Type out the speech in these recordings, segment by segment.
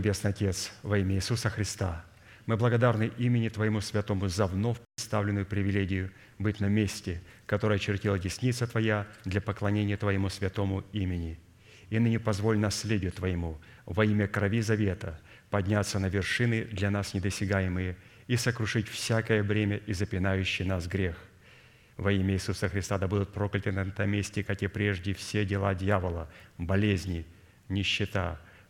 Небесный Отец, во имя Иисуса Христа, мы благодарны имени Твоему Святому за вновь представленную привилегию быть на месте, которое чертила десница Твоя для поклонения Твоему святому имени. И ныне позволь наследию Твоему во имя крови завета подняться на вершины для нас недосягаемые и сокрушить всякое бремя и запинающий нас грех. Во имя Иисуса Христа да будут прокляты на этом месте, как и прежде, все дела дьявола, болезни, нищета –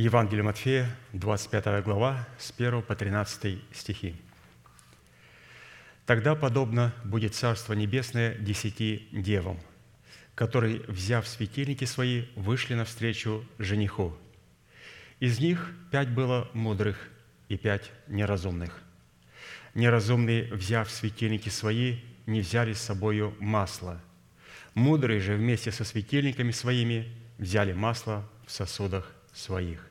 Евангелие Матфея, 25 глава, с 1 по 13 стихи. «Тогда подобно будет Царство Небесное десяти девам, которые, взяв светильники свои, вышли навстречу жениху. Из них пять было мудрых и пять неразумных. Неразумные, взяв светильники свои, не взяли с собою масло. Мудрые же вместе со светильниками своими взяли масло в сосудах своих.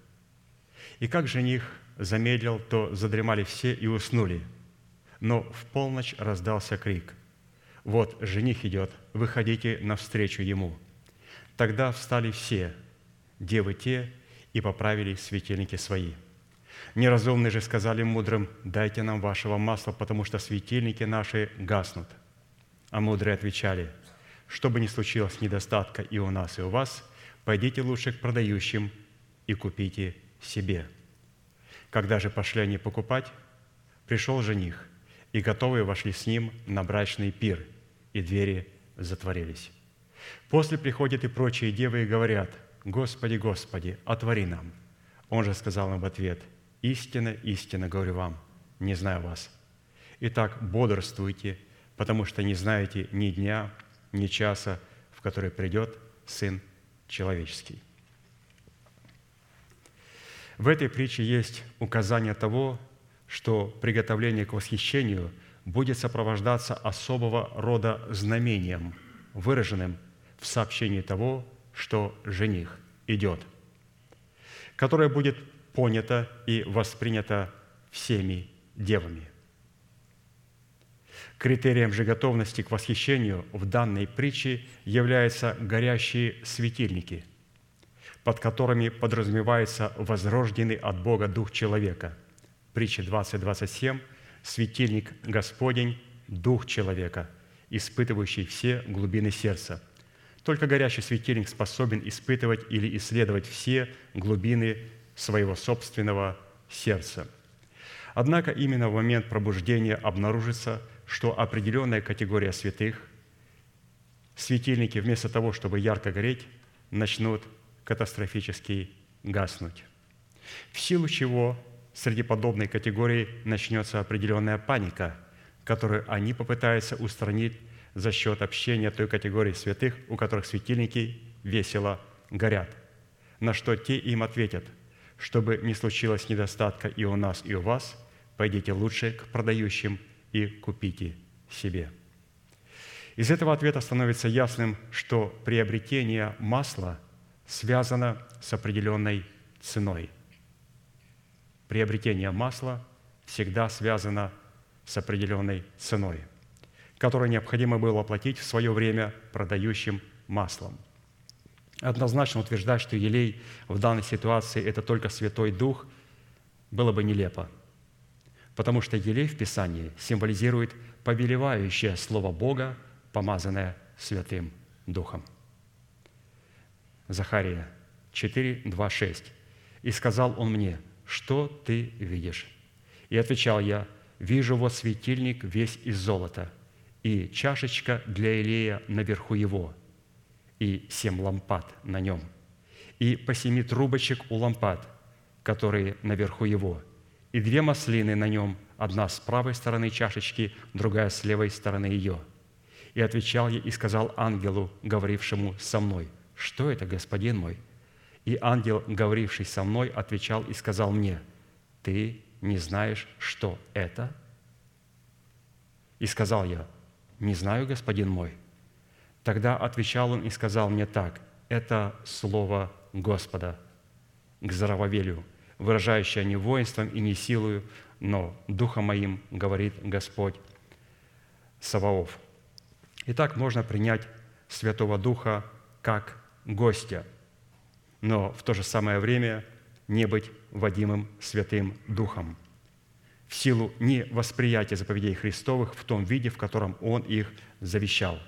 И как жених замедлил, то задремали все и уснули. Но в полночь раздался крик. «Вот жених идет, выходите навстречу ему». Тогда встали все, девы те, и поправили светильники свои. Неразумные же сказали мудрым, «Дайте нам вашего масла, потому что светильники наши гаснут». А мудрые отвечали, «Что бы ни случилось недостатка и у нас, и у вас, пойдите лучше к продающим и купите себе. Когда же пошли они покупать, пришел жених, и готовые вошли с ним на брачный пир, и двери затворились. После приходят и прочие девы и говорят, «Господи, Господи, отвори нам!» Он же сказал им в ответ, «Истинно, истинно говорю вам, не знаю вас. Итак, бодрствуйте, потому что не знаете ни дня, ни часа, в который придет Сын Человеческий». В этой притче есть указание того, что приготовление к восхищению будет сопровождаться особого рода знамением, выраженным в сообщении того, что жених идет, которое будет понято и воспринято всеми девами. Критерием же готовности к восхищению в данной притче являются горящие светильники – под которыми подразумевается возрожденный от Бога Дух человека. Притча 20.27 «Светильник Господень, Дух человека, испытывающий все глубины сердца». Только горящий светильник способен испытывать или исследовать все глубины своего собственного сердца. Однако именно в момент пробуждения обнаружится, что определенная категория святых, светильники вместо того, чтобы ярко гореть, начнут катастрофически гаснуть. В силу чего среди подобной категории начнется определенная паника, которую они попытаются устранить за счет общения той категории святых, у которых светильники весело горят. На что те им ответят, чтобы не случилось недостатка и у нас, и у вас, пойдите лучше к продающим и купите себе. Из этого ответа становится ясным, что приобретение масла – связано с определенной ценой. Приобретение масла всегда связано с определенной ценой, которую необходимо было платить в свое время продающим маслом. Однозначно утверждать, что елей в данной ситуации – это только Святой Дух, было бы нелепо, потому что елей в Писании символизирует повелевающее Слово Бога, помазанное Святым Духом – Захария 4, 2, 6. «И сказал он мне, что ты видишь? И отвечал я, вижу вот светильник весь из золота, и чашечка для Илея наверху его, и семь лампад на нем, и по семи трубочек у лампад, которые наверху его, и две маслины на нем, одна с правой стороны чашечки, другая с левой стороны ее. И отвечал я и сказал ангелу, говорившему со мной – что это, господин мой? И ангел, говоривший со мной, отвечал и сказал мне, ты не знаешь, что это? И сказал я, не знаю, господин мой. Тогда отвечал он и сказал мне так, это слово Господа к Зарававелю, выражающее не воинством и не силою, но Духом моим, говорит Господь Саваоф. Итак, можно принять Святого Духа как гостя, но в то же самое время не быть водимым Святым Духом в силу невосприятия заповедей Христовых в том виде, в котором Он их завещал.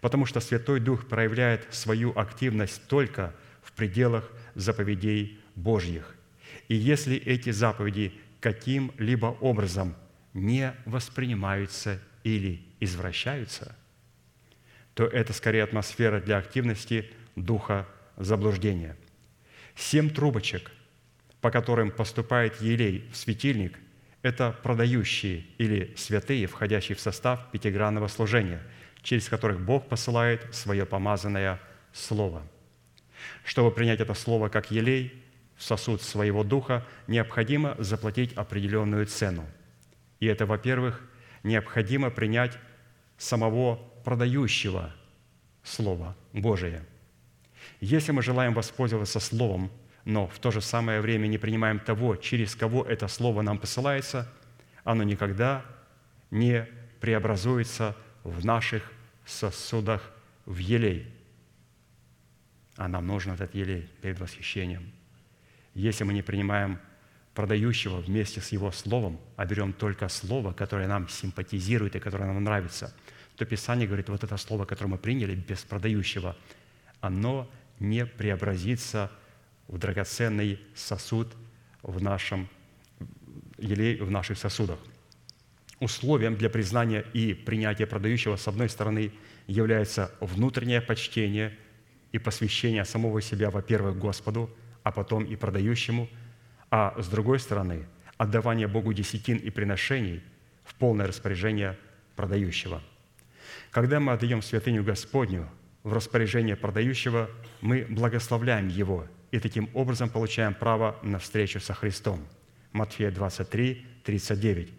Потому что Святой Дух проявляет свою активность только в пределах заповедей Божьих. И если эти заповеди каким-либо образом не воспринимаются или извращаются, то это скорее атмосфера для активности духа заблуждения. Семь трубочек по которым поступает елей в светильник, это продающие или святые, входящие в состав пятигранного служения, через которых Бог посылает свое помазанное Слово. Чтобы принять это Слово как елей в сосуд своего духа, необходимо заплатить определенную цену. И это, во-первых, необходимо принять самого продающего Слово Божие. Если мы желаем воспользоваться Словом, но в то же самое время не принимаем того, через кого это Слово нам посылается, оно никогда не преобразуется в наших сосудах в елей. А нам нужен этот елей перед восхищением. Если мы не принимаем продающего вместе с его словом, а берем только слово, которое нам симпатизирует и которое нам нравится, то Писание говорит, вот это слово, которое мы приняли без продающего, оно не преобразится в драгоценный сосуд в нашем елей в наших сосудах. Условием для признания и принятия продающего, с одной стороны, является внутреннее почтение и посвящение самого себя, во-первых, Господу, а потом и продающему, а с другой стороны, отдавание Богу десятин и приношений в полное распоряжение продающего. Когда мы отдаем святыню Господню в распоряжение продающего, мы благословляем его – и таким образом получаем право на встречу со Христом. Матфея 23, 39.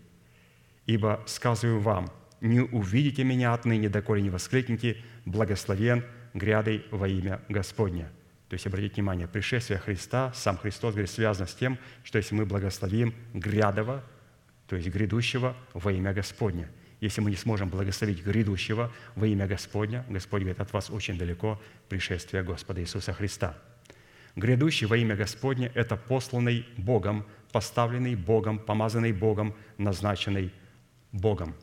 «Ибо сказываю вам, не увидите меня отныне, доколе не воскликните, благословен грядой во имя Господня». То есть, обратите внимание, пришествие Христа, сам Христос, говорит, связано с тем, что если мы благословим грядова, то есть грядущего во имя Господня. Если мы не сможем благословить грядущего во имя Господня, Господь говорит, от вас очень далеко пришествие Господа Иисуса Христа – Грядущий во имя Господне – это посланный Богом, поставленный Богом, помазанный Богом, назначенный Богом.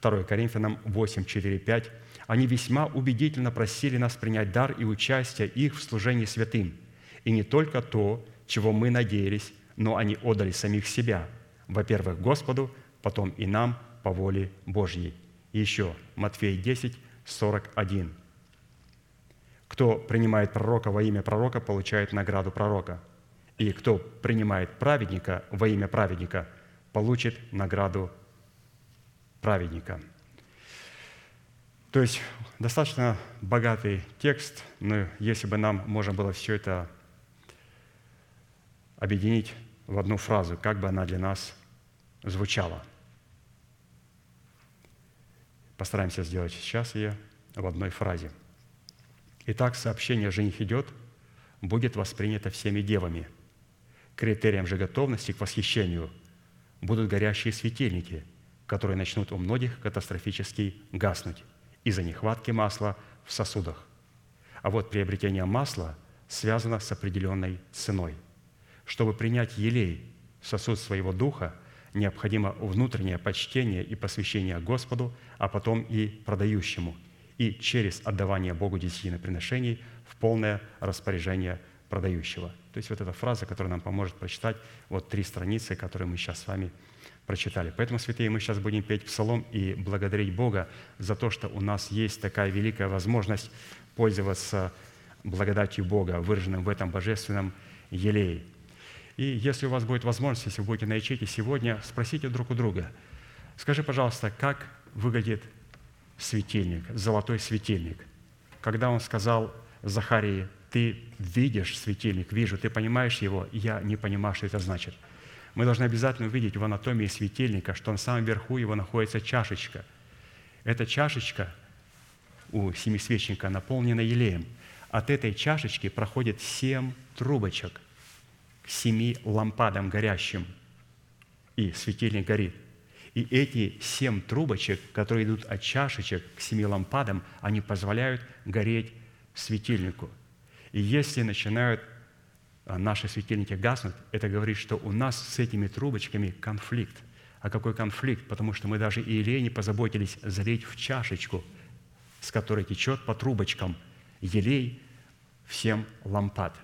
2 Коринфянам 8, 4, 5. «Они весьма убедительно просили нас принять дар и участие их в служении святым. И не только то, чего мы надеялись, но они отдали самих себя, во-первых, Господу, потом и нам по воле Божьей». И еще Матфея 10, 41. Кто принимает пророка во имя пророка, получает награду пророка. И кто принимает праведника во имя праведника, получит награду праведника. То есть достаточно богатый текст, но если бы нам можно было все это объединить в одну фразу, как бы она для нас звучала. Постараемся сделать сейчас ее в одной фразе – Итак, сообщение «жених идет» будет воспринято всеми девами. Критерием же готовности к восхищению будут горящие светильники, которые начнут у многих катастрофически гаснуть из-за нехватки масла в сосудах. А вот приобретение масла связано с определенной ценой. Чтобы принять елей в сосуд своего духа, необходимо внутреннее почтение и посвящение Господу, а потом и продающему – и через отдавание Богу десятины приношений в полное распоряжение продающего. То есть вот эта фраза, которая нам поможет прочитать вот три страницы, которые мы сейчас с вами прочитали. Поэтому, святые, мы сейчас будем петь псалом и благодарить Бога за то, что у нас есть такая великая возможность пользоваться благодатью Бога, выраженным в этом божественном елее. И если у вас будет возможность, если вы будете на ячейке сегодня, спросите друг у друга, скажи, пожалуйста, как выглядит светильник, золотой светильник. Когда он сказал Захарии, ты видишь светильник, вижу, ты понимаешь его, я не понимаю, что это значит. Мы должны обязательно увидеть в анатомии светильника, что на самом верху его находится чашечка. Эта чашечка у семисвечника наполнена елеем. От этой чашечки проходит семь трубочек к семи лампадам горящим, и светильник горит. И эти семь трубочек, которые идут от чашечек к семи лампадам, они позволяют гореть светильнику. И если начинают а, наши светильники гаснуть, это говорит, что у нас с этими трубочками конфликт. А какой конфликт? Потому что мы даже и елей не позаботились залить в чашечку, с которой течет по трубочкам елей всем лампад.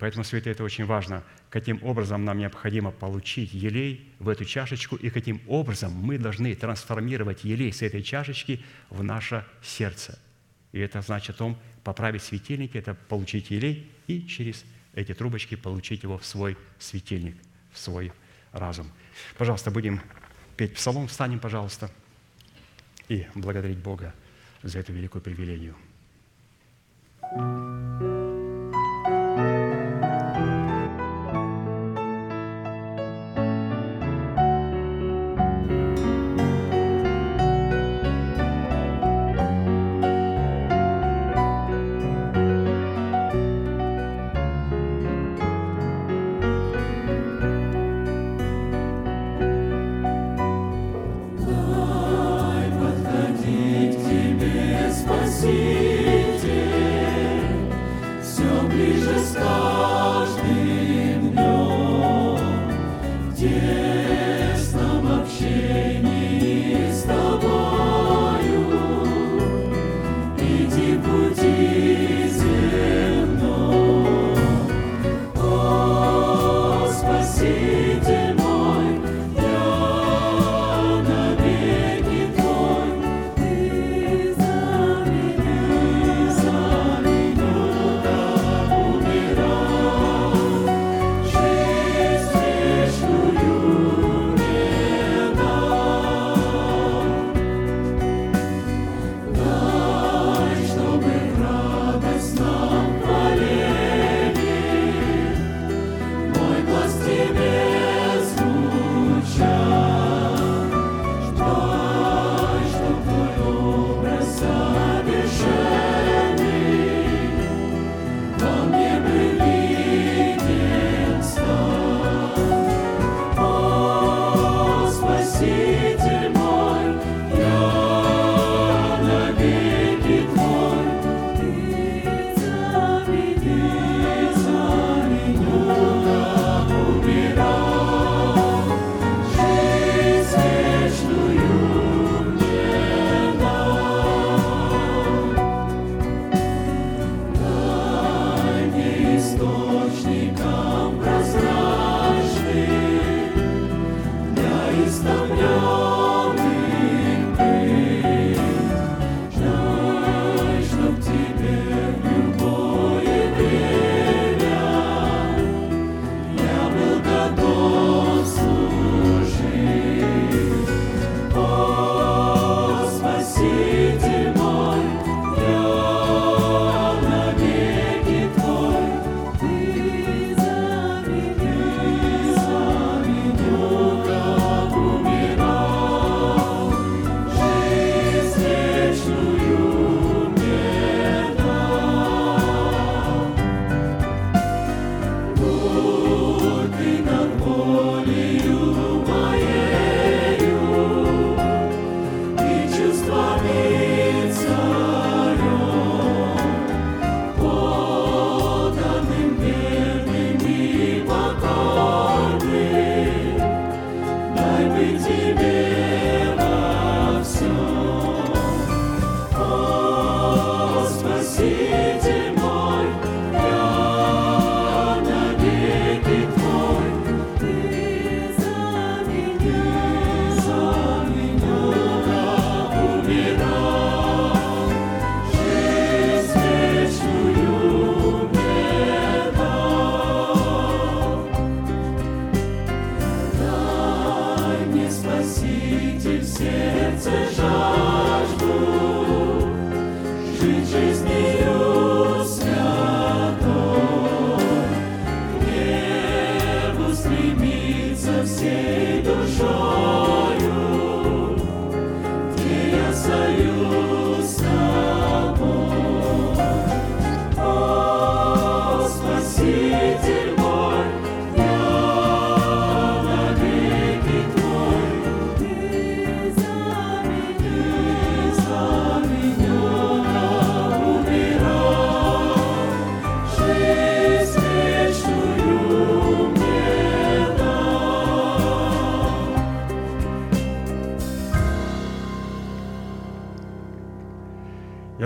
Поэтому, святые, это очень важно – каким образом нам необходимо получить елей в эту чашечку и каким образом мы должны трансформировать елей с этой чашечки в наше сердце. И это значит о том, поправить светильники, это получить елей и через эти трубочки, получить его в свой светильник, в свой разум. Пожалуйста, будем петь псалом, встанем, пожалуйста, и благодарить Бога за эту великую привилегию. thank you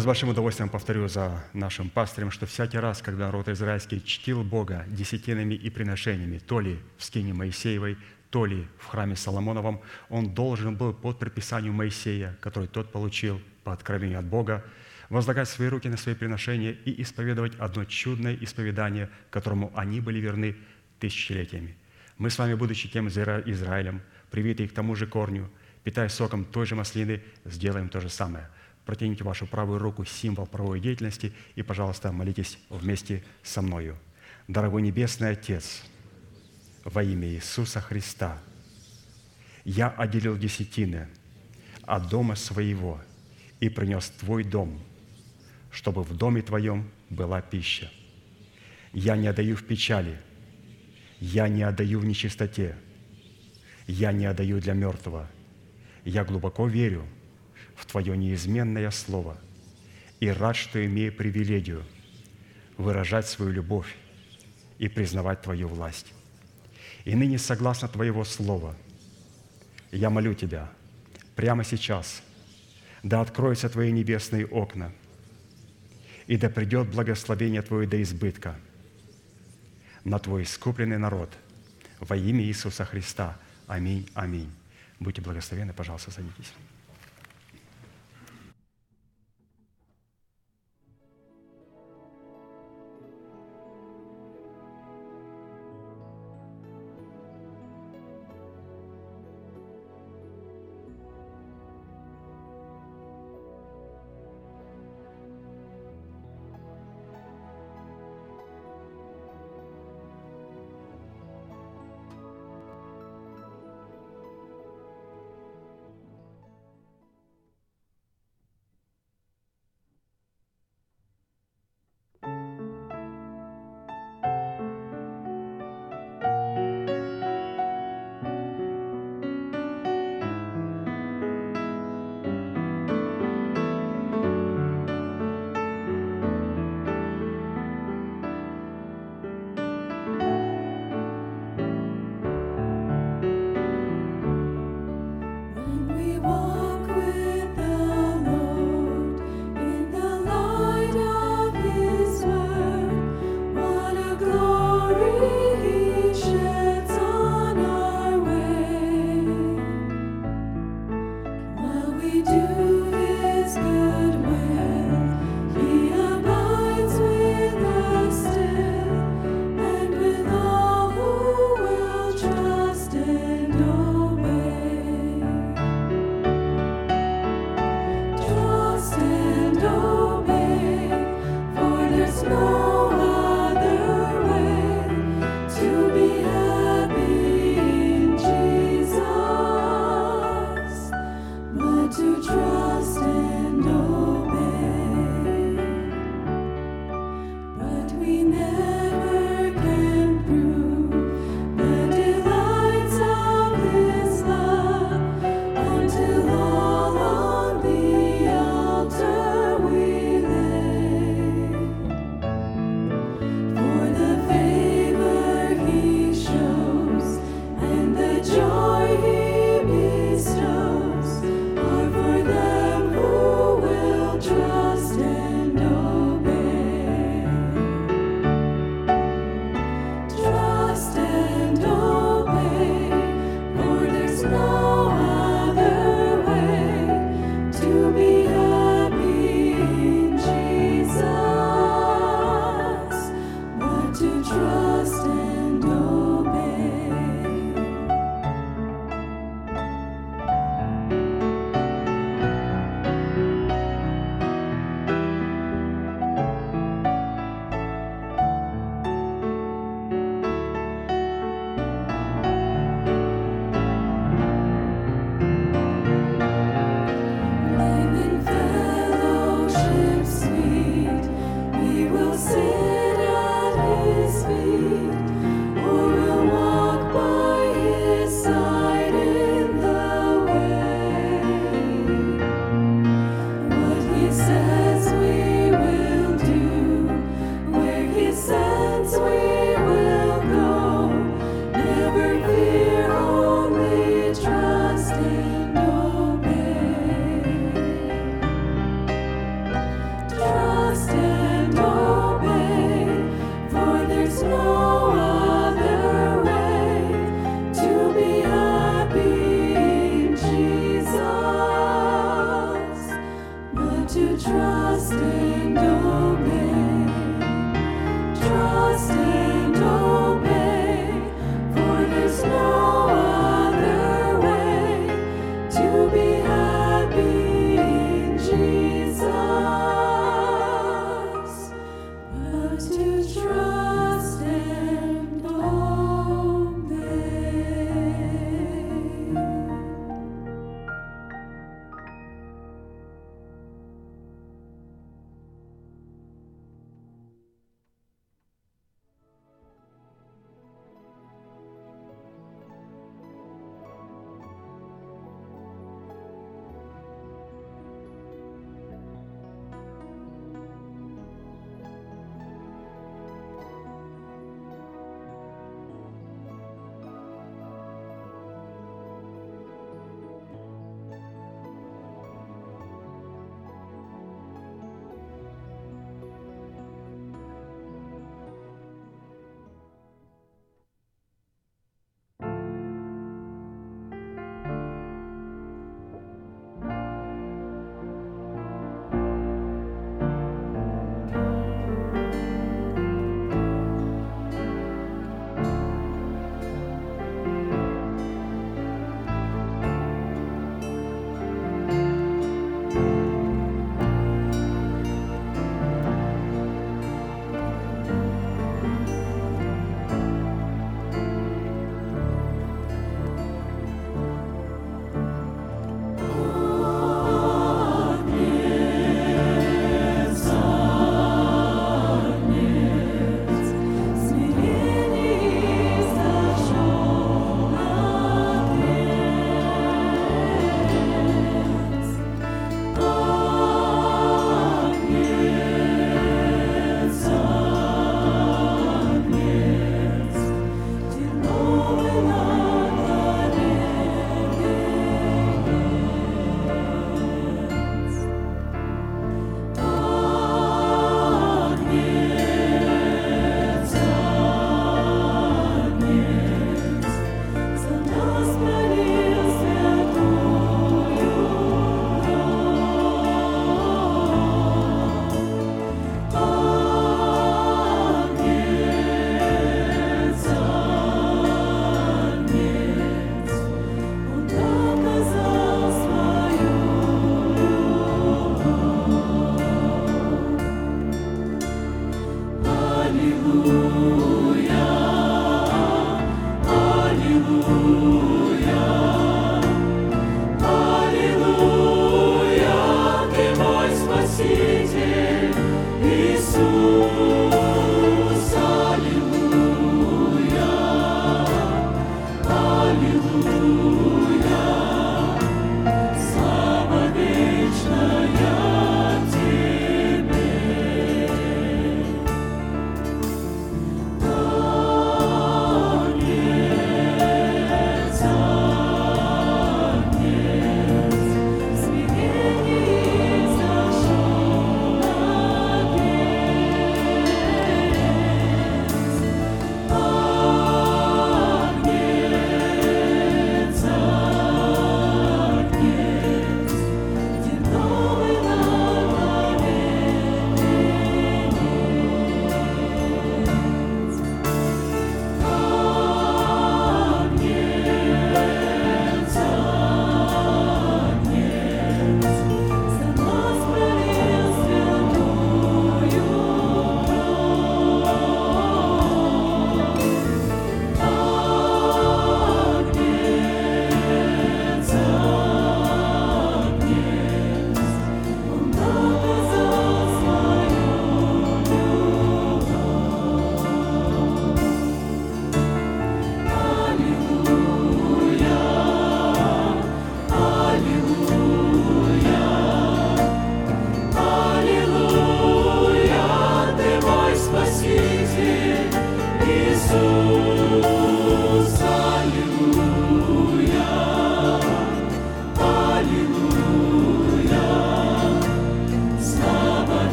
с большим удовольствием повторю за нашим пастырем, что всякий раз, когда народ израильский чтил Бога десятинами и приношениями, то ли в скине Моисеевой, то ли в храме Соломоновом, он должен был под предписанию Моисея, который тот получил по откровению от Бога, возлагать свои руки на свои приношения и исповедовать одно чудное исповедание, которому они были верны тысячелетиями. Мы с вами, будучи тем Израилем, привитые к тому же корню, питая соком той же маслины, сделаем то же самое. Протяните вашу правую руку, символ правовой деятельности, и, пожалуйста, молитесь вместе со мною. Дорогой Небесный Отец, во имя Иисуса Христа, я отделил десятины от дома своего и принес Твой дом, чтобы в доме Твоем была пища. Я не отдаю в печали – я не отдаю в нечистоте, я не отдаю для мертвого. Я глубоко верю в Твое неизменное Слово и рад, что имею привилегию выражать свою любовь и признавать Твою власть. И ныне, согласно Твоего Слова, я молю Тебя прямо сейчас, да откроются Твои небесные окна, и да придет благословение Твое до избытка – на Твой искупленный народ. Во имя Иисуса Христа. Аминь, аминь. Будьте благословенны, пожалуйста, садитесь.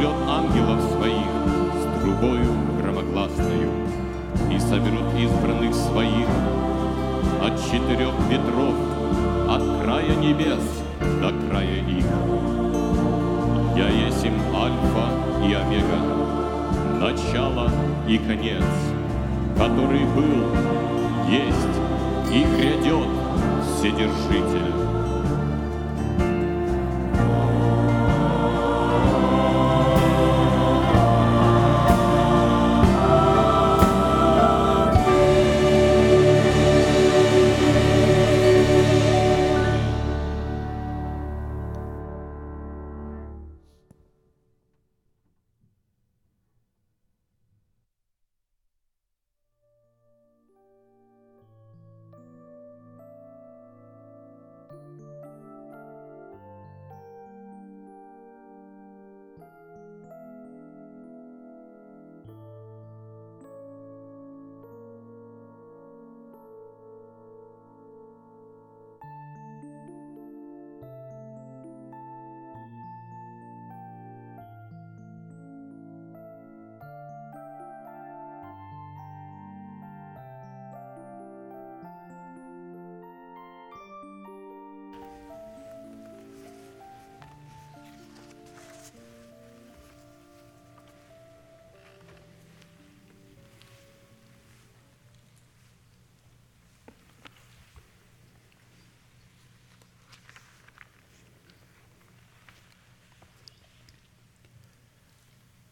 пошлет ангелов своих с трубою громогласною, и соберут избранных своих от четырех ветров, от края небес до края их. Я есть им Альфа и Омега, начало и конец, который был, есть и грядет Вседержитель.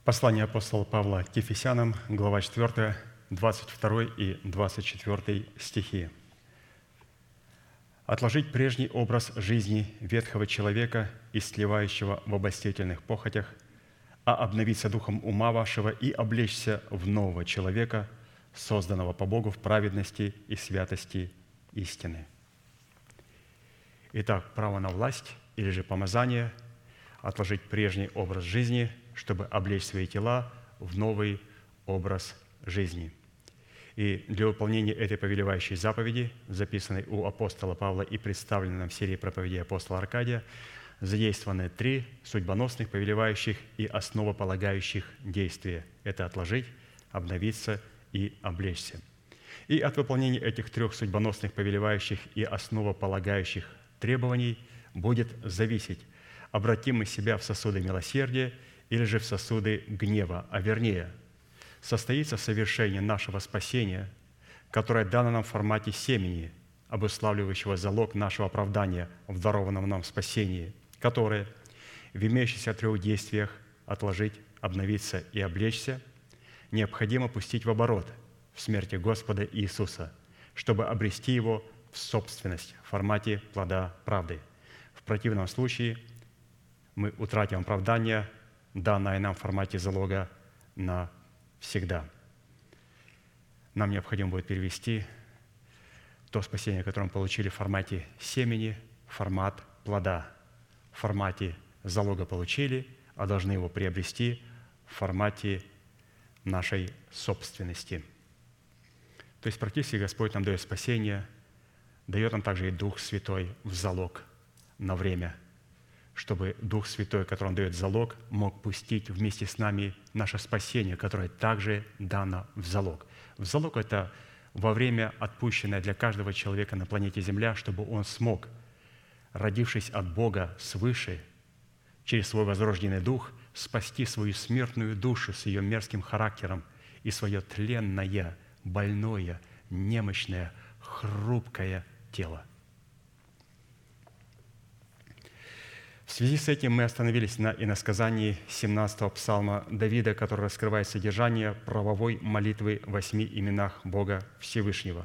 Послание апостола Павла к Ефесянам, глава 4, 22 и 24 стихи. «Отложить прежний образ жизни ветхого человека, истлевающего в обостительных похотях, а обновиться духом ума вашего и облечься в нового человека, созданного по Богу в праведности и святости истины». Итак, право на власть или же помазание – отложить прежний образ жизни – чтобы облечь свои тела в новый образ жизни. И для выполнения этой повелевающей заповеди, записанной у апостола Павла и представленной нам в серии проповедей апостола Аркадия, задействованы три судьбоносных, повелевающих и основополагающих действия. Это отложить, обновиться и облечься. И от выполнения этих трех судьбоносных, повелевающих и основополагающих требований будет зависеть, обратим мы себя в сосуды милосердия – или же в сосуды гнева, а вернее, состоится совершение нашего спасения, которое дано нам в формате семени, обуславливающего залог нашего оправдания в дарованном нам спасении, которые в имеющихся трех действиях отложить, обновиться и облечься, необходимо пустить в оборот в смерти Господа Иисуса, чтобы обрести его в собственность в формате плода правды. В противном случае мы утратим оправдание, данное нам в формате залога на всегда. Нам необходимо будет перевести то спасение, которое мы получили в формате семени, в формат плода. В формате залога получили, а должны его приобрести в формате нашей собственности. То есть практически Господь нам дает спасение, дает нам также и Дух Святой в залог на время, чтобы Дух Святой, который Он дает залог, мог пустить вместе с нами наше спасение, которое также дано в залог. В залог – это во время отпущенное для каждого человека на планете Земля, чтобы он смог, родившись от Бога свыше, через свой возрожденный дух, спасти свою смертную душу с ее мерзким характером и свое тленное, больное, немощное, хрупкое тело. В связи с этим мы остановились на иносказании 17-го псалма Давида, который раскрывает содержание правовой молитвы в восьми именах Бога Всевышнего.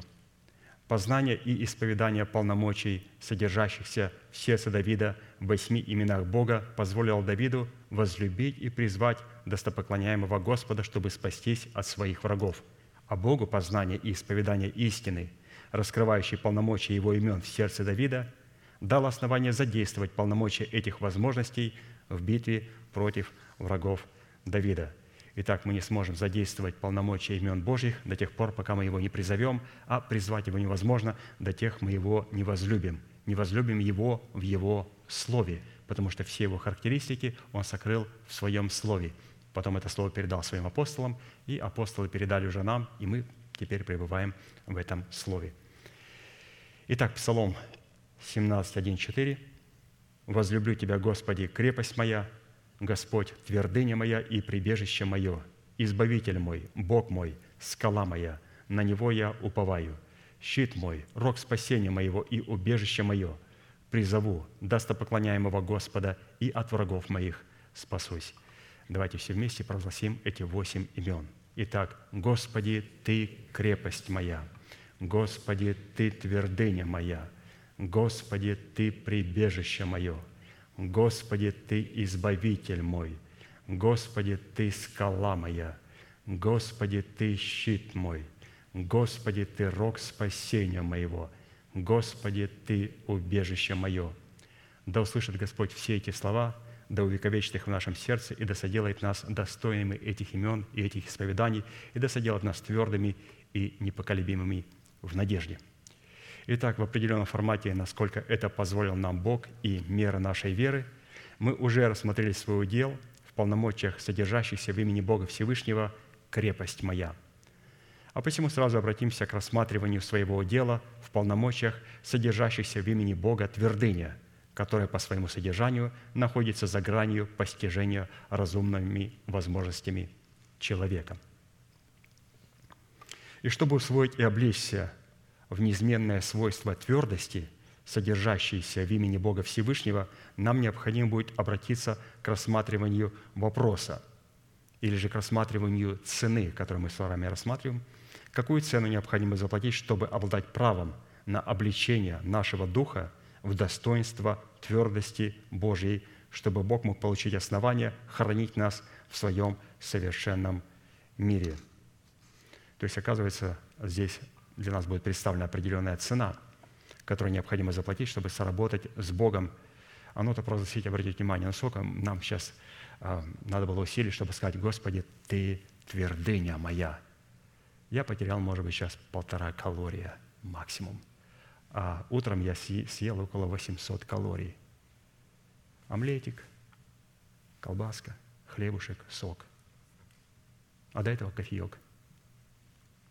Познание и исповедание полномочий, содержащихся в сердце Давида в восьми именах Бога, позволило Давиду возлюбить и призвать достопоклоняемого Господа, чтобы спастись от своих врагов. А Богу познание и исповедание истины, раскрывающие полномочия Его имен в сердце Давида – дал основание задействовать полномочия этих возможностей в битве против врагов Давида. Итак, мы не сможем задействовать полномочия имен Божьих до тех пор, пока мы его не призовем, а призвать его невозможно до тех мы его не возлюбим. Не возлюбим его в его слове, потому что все его характеристики он сокрыл в своем слове. Потом это слово передал своим апостолам, и апостолы передали уже нам, и мы теперь пребываем в этом слове. Итак, Псалом 17.1.4. «Возлюблю Тебя, Господи, крепость моя, Господь, твердыня моя и прибежище мое, Избавитель мой, Бог мой, скала моя, на Него я уповаю, щит мой, рог спасения моего и убежище мое, призову достопоклоняемого Господа и от врагов моих спасусь». Давайте все вместе прогласим эти восемь имен. Итак, «Господи, Ты крепость моя, Господи, Ты твердыня моя, Господи, Ты прибежище мое, Господи, Ты избавитель мой, Господи, Ты скала моя, Господи, Ты щит мой, Господи, Ты рог спасения моего, Господи, Ты убежище мое. Да услышит Господь все эти слова, да увековечит их в нашем сердце, и да соделает нас достойными этих имен и этих исповеданий, и да соделает нас твердыми и непоколебимыми в надежде. Итак, в определенном формате, насколько это позволил нам Бог и мера нашей веры, мы уже рассмотрели свой удел в полномочиях, содержащихся в имени Бога Всевышнего «крепость моя». А посему сразу обратимся к рассматриванию своего дела в полномочиях, содержащихся в имени Бога «твердыня», которая по своему содержанию находится за гранью постижения разумными возможностями человека. И чтобы усвоить и облечься в неизменное свойство твердости, содержащееся в имени Бога Всевышнего, нам необходимо будет обратиться к рассматриванию вопроса или же к рассматриванию цены, которую мы с вами рассматриваем, какую цену необходимо заплатить, чтобы обладать правом на обличение нашего духа в достоинство твердости Божьей, чтобы Бог мог получить основание хранить нас в своем совершенном мире. То есть, оказывается, здесь для нас будет представлена определенная цена, которую необходимо заплатить, чтобы сработать с Богом. Оно-то просто хотите обратить внимание, насколько нам сейчас э, надо было усилий, чтобы сказать, Господи, Ты твердыня моя. Я потерял, может быть, сейчас полтора калория максимум. А утром я съел около 800 калорий. Омлетик, колбаска, хлебушек, сок. А до этого кофеек.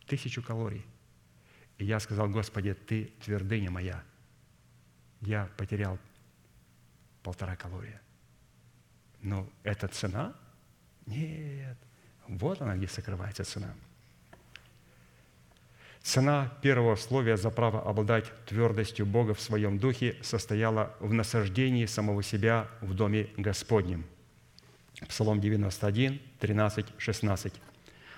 Тысячу калорий. И я сказал, Господи, Ты твердыня моя. Я потерял полтора калория. Но это цена? Нет. Вот она, где сокрывается цена. Цена первого условия за право обладать твердостью Бога в своем духе состояла в насаждении самого себя в доме Господнем. Псалом 91, 13, 16.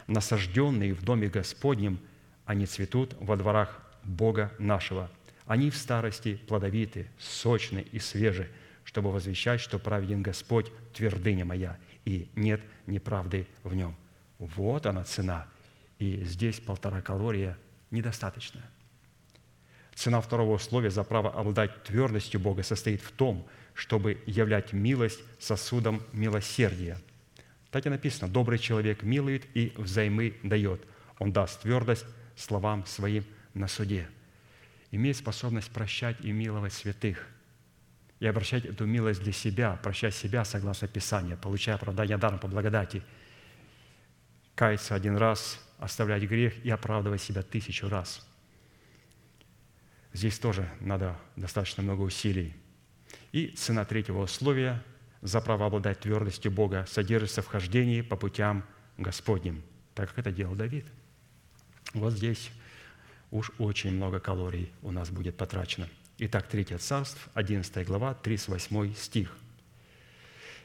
«Насажденные в доме Господнем, они цветут во дворах Бога нашего. Они в старости плодовиты, сочны и свежи, чтобы возвещать, что праведен Господь, твердыня моя, и нет неправды в нем». Вот она цена. И здесь полтора калория недостаточно. Цена второго условия за право обладать твердостью Бога состоит в том, чтобы являть милость сосудом милосердия. Так и написано, добрый человек милует и взаймы дает. Он даст твердость словам своим на суде. Имеет способность прощать и миловать святых и обращать эту милость для себя, прощать себя согласно Писанию, получая оправдание даром по благодати, каяться один раз, оставлять грех и оправдывать себя тысячу раз. Здесь тоже надо достаточно много усилий. И цена третьего условия за право обладать твердостью Бога содержится в хождении по путям Господним, так как это делал Давид. Вот здесь уж очень много калорий у нас будет потрачено. Итак, Третье царство, 11 глава, 38 стих.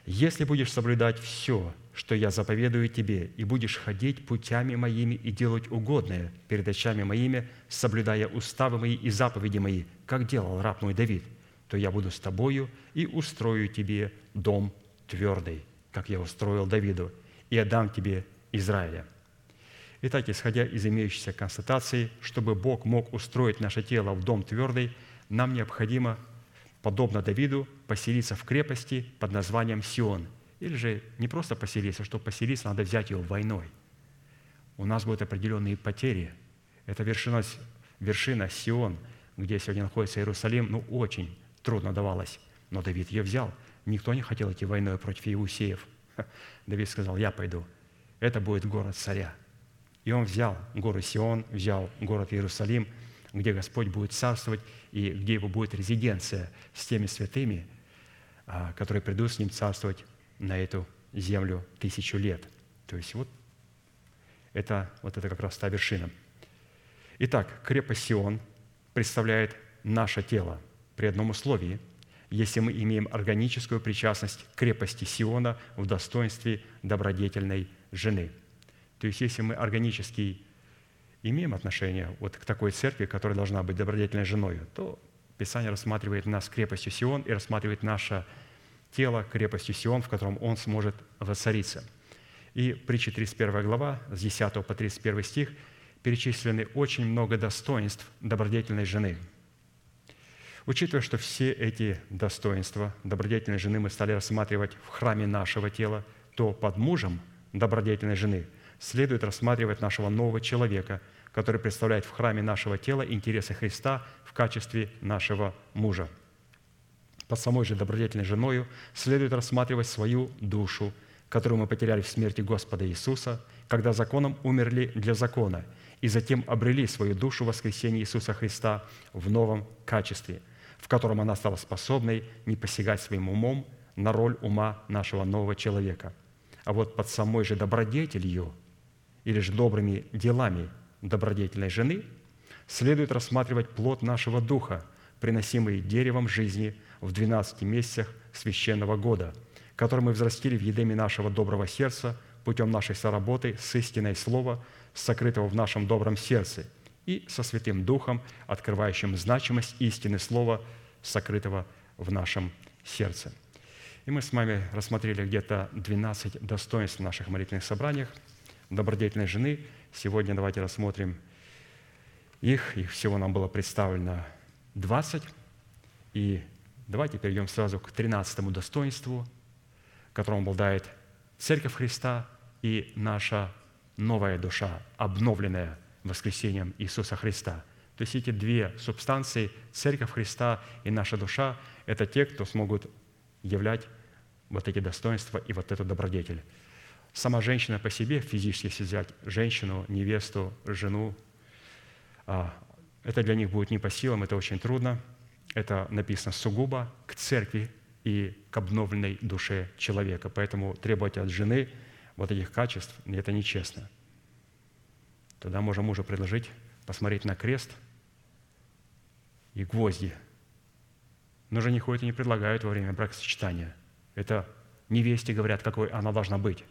«Если будешь соблюдать все, что я заповедую тебе, и будешь ходить путями моими и делать угодное перед очами моими, соблюдая уставы мои и заповеди мои, как делал раб мой Давид, то я буду с тобою и устрою тебе дом твердый, как я устроил Давиду, и отдам тебе Израиля». Итак, исходя из имеющейся констатации, чтобы Бог мог устроить наше тело в дом твердый, нам необходимо, подобно Давиду, поселиться в крепости под названием Сион – или же не просто поселиться, чтобы поселиться, надо взять его войной. У нас будут определенные потери. Это вершина, вершина Сион, где сегодня находится Иерусалим, ну, очень трудно давалось. Но Давид ее взял. Никто не хотел идти войной против Иусеев. Давид сказал, я пойду. Это будет город царя. И он взял гору Сион, взял город Иерусалим, где Господь будет царствовать и где его будет резиденция с теми святыми, а, которые придут с ним царствовать на эту землю тысячу лет. То есть вот это, вот это как раз та вершина. Итак, крепость Сион представляет наше тело при одном условии, если мы имеем органическую причастность к крепости Сиона в достоинстве добродетельной жены. То есть если мы органически имеем отношение вот к такой церкви, которая должна быть добродетельной женой, то Писание рассматривает нас крепостью Сион и рассматривает наше тело крепостью Сион, в котором он сможет воцариться. И притча 31 глава, с 10 по 31 стих, перечислены очень много достоинств добродетельной жены. Учитывая, что все эти достоинства добродетельной жены мы стали рассматривать в храме нашего тела, то под мужем добродетельной жены следует рассматривать нашего нового человека, который представляет в храме нашего тела интересы Христа в качестве нашего мужа – под самой же добродетельной женою следует рассматривать свою душу, которую мы потеряли в смерти Господа Иисуса, когда законом умерли для закона, и затем обрели свою душу в воскресении Иисуса Христа в новом качестве, в котором она стала способной не посягать своим умом на роль ума нашего нового человека. А вот под самой же добродетелью или же добрыми делами добродетельной жены следует рассматривать плод нашего духа, приносимый деревом жизни – в 12 месяцах священного года, который мы взрастили в едеме нашего доброго сердца путем нашей соработы с истиной Слова, сокрытого в нашем добром сердце, и со Святым Духом, открывающим значимость истины Слова, сокрытого в нашем сердце. И мы с вами рассмотрели где-то 12 достоинств в наших молитвенных собраниях добродетельной жены. Сегодня давайте рассмотрим их. Их всего нам было представлено 20. И Давайте перейдем сразу к 13 достоинству, которым обладает Церковь Христа и наша новая душа, обновленная воскресением Иисуса Христа. То есть эти две субстанции, Церковь Христа и наша душа, это те, кто смогут являть вот эти достоинства и вот эту добродетель. Сама женщина по себе, физически если взять женщину, невесту, жену, а, это для них будет не по силам, это очень трудно – это написано сугубо к церкви и к обновленной душе человека. Поэтому требовать от жены вот этих качеств – это нечестно. Тогда можно мужу предложить посмотреть на крест и гвозди. Но жених ходят и не предлагают во время бракосочетания. Это невесте говорят, какой она должна быть.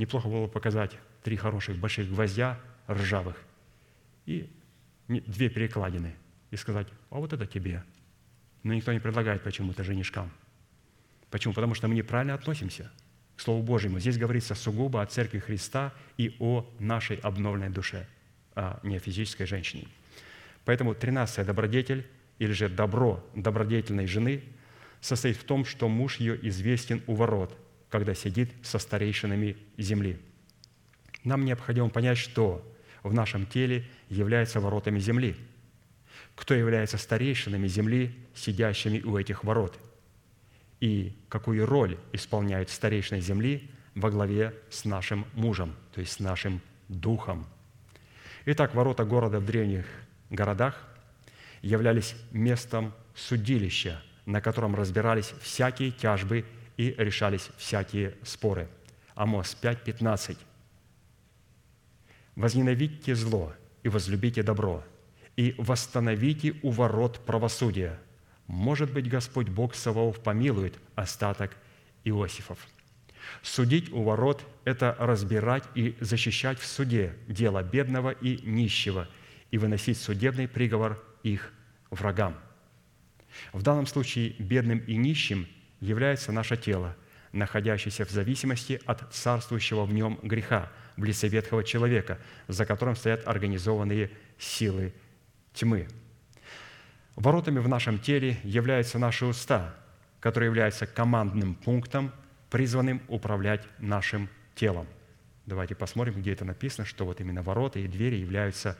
Неплохо было показать три хороших больших гвоздя ржавых и две перекладины и сказать, а вот это тебе. Но никто не предлагает почему-то женишкам. Почему? Потому что мы неправильно относимся к Слову Божьему. Здесь говорится сугубо о Церкви Христа и о нашей обновленной душе, а не о физической женщине. Поэтому 13 добродетель или же добро добродетельной жены состоит в том, что муж ее известен у ворот, когда сидит со старейшинами земли. Нам необходимо понять, что в нашем теле является воротами земли. Кто является старейшинами земли, сидящими у этих ворот? И какую роль исполняют старейшины земли во главе с нашим мужем, то есть с нашим духом. Итак, ворота города в древних городах являлись местом судилища, на котором разбирались всякие тяжбы и решались всякие споры. Амос 5, 15. «Возненавидьте зло и возлюбите добро, и восстановите у ворот правосудия. Может быть, Господь Бог Саваоф помилует остаток Иосифов». Судить у ворот – это разбирать и защищать в суде дело бедного и нищего и выносить судебный приговор их врагам. В данном случае бедным и нищим является наше тело, находящееся в зависимости от царствующего в нем греха, в лице ветхого человека, за которым стоят организованные силы тьмы. Воротами в нашем теле являются наши уста, которые являются командным пунктом, призванным управлять нашим телом. Давайте посмотрим, где это написано, что вот именно ворота и двери являются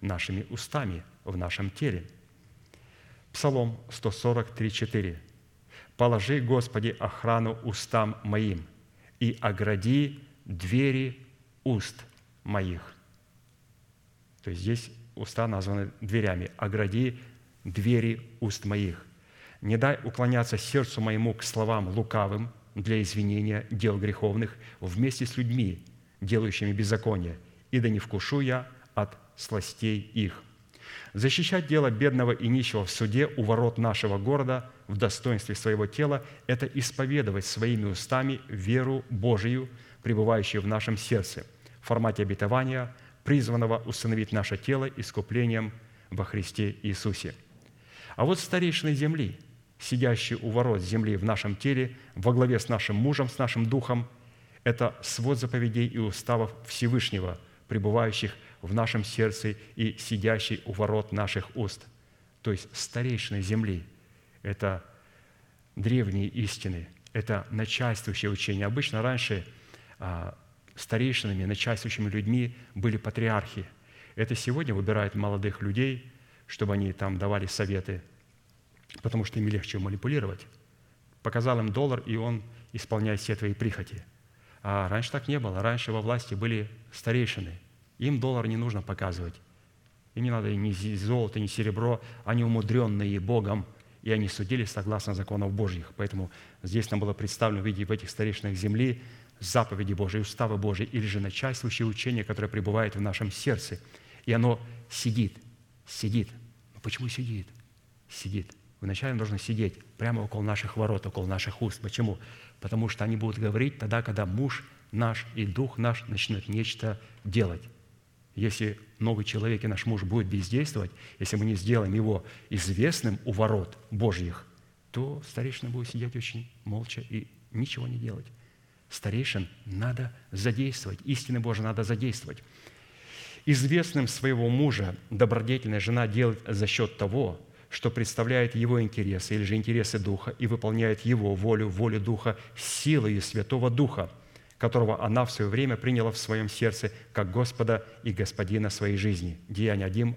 нашими устами в нашем теле. Псалом 143, 4. «Положи, Господи, охрану устам моим и огради двери уст моих». То есть здесь уста названы дверями. «Огради двери уст моих». «Не дай уклоняться сердцу моему к словам лукавым для извинения дел греховных вместе с людьми, делающими беззаконие, и да не вкушу я от сластей их». Защищать дело бедного и нищего в суде у ворот нашего города в достоинстве своего тела – это исповедовать своими устами веру Божию, пребывающую в нашем сердце, в формате обетования, призванного установить наше тело искуплением во Христе Иисусе. А вот старейшины земли, сидящие у ворот земли в нашем теле, во главе с нашим мужем, с нашим духом, это свод заповедей и уставов Всевышнего, пребывающих в нашем сердце и сидящий у ворот наших уст. То есть старейшины земли – это древние истины, это начальствующее учение. Обычно раньше а, старейшинами, начальствующими людьми были патриархи. Это сегодня выбирают молодых людей, чтобы они там давали советы, потому что им легче манипулировать. Показал им доллар, и он исполняет все твои прихоти. А раньше так не было. Раньше во власти были старейшины – им доллар не нужно показывать. Им не надо ни золото, ни серебро. Они умудренные Богом, и они судили согласно законов Божьих. Поэтому здесь нам было представлено в виде в этих старейшинах земли заповеди Божьи, уставы Божьи, или же начальствующее учение, которое пребывает в нашем сердце. И оно сидит, сидит. Но почему сидит? Сидит. Вначале он должен сидеть прямо около наших ворот, около наших уст. Почему? Потому что они будут говорить тогда, когда муж наш и дух наш начнет нечто делать. Если новый человек и наш муж будет бездействовать, если мы не сделаем его известным у ворот Божьих, то старейшина будет сидеть очень молча и ничего не делать. Старейшин надо задействовать, истины Божьи надо задействовать. Известным своего мужа добродетельная жена делает за счет того, что представляет его интересы или же интересы Духа и выполняет его волю, волю Духа силой Святого Духа – которого она в свое время приняла в своем сердце как Господа и Господина своей жизни. Деяние 1,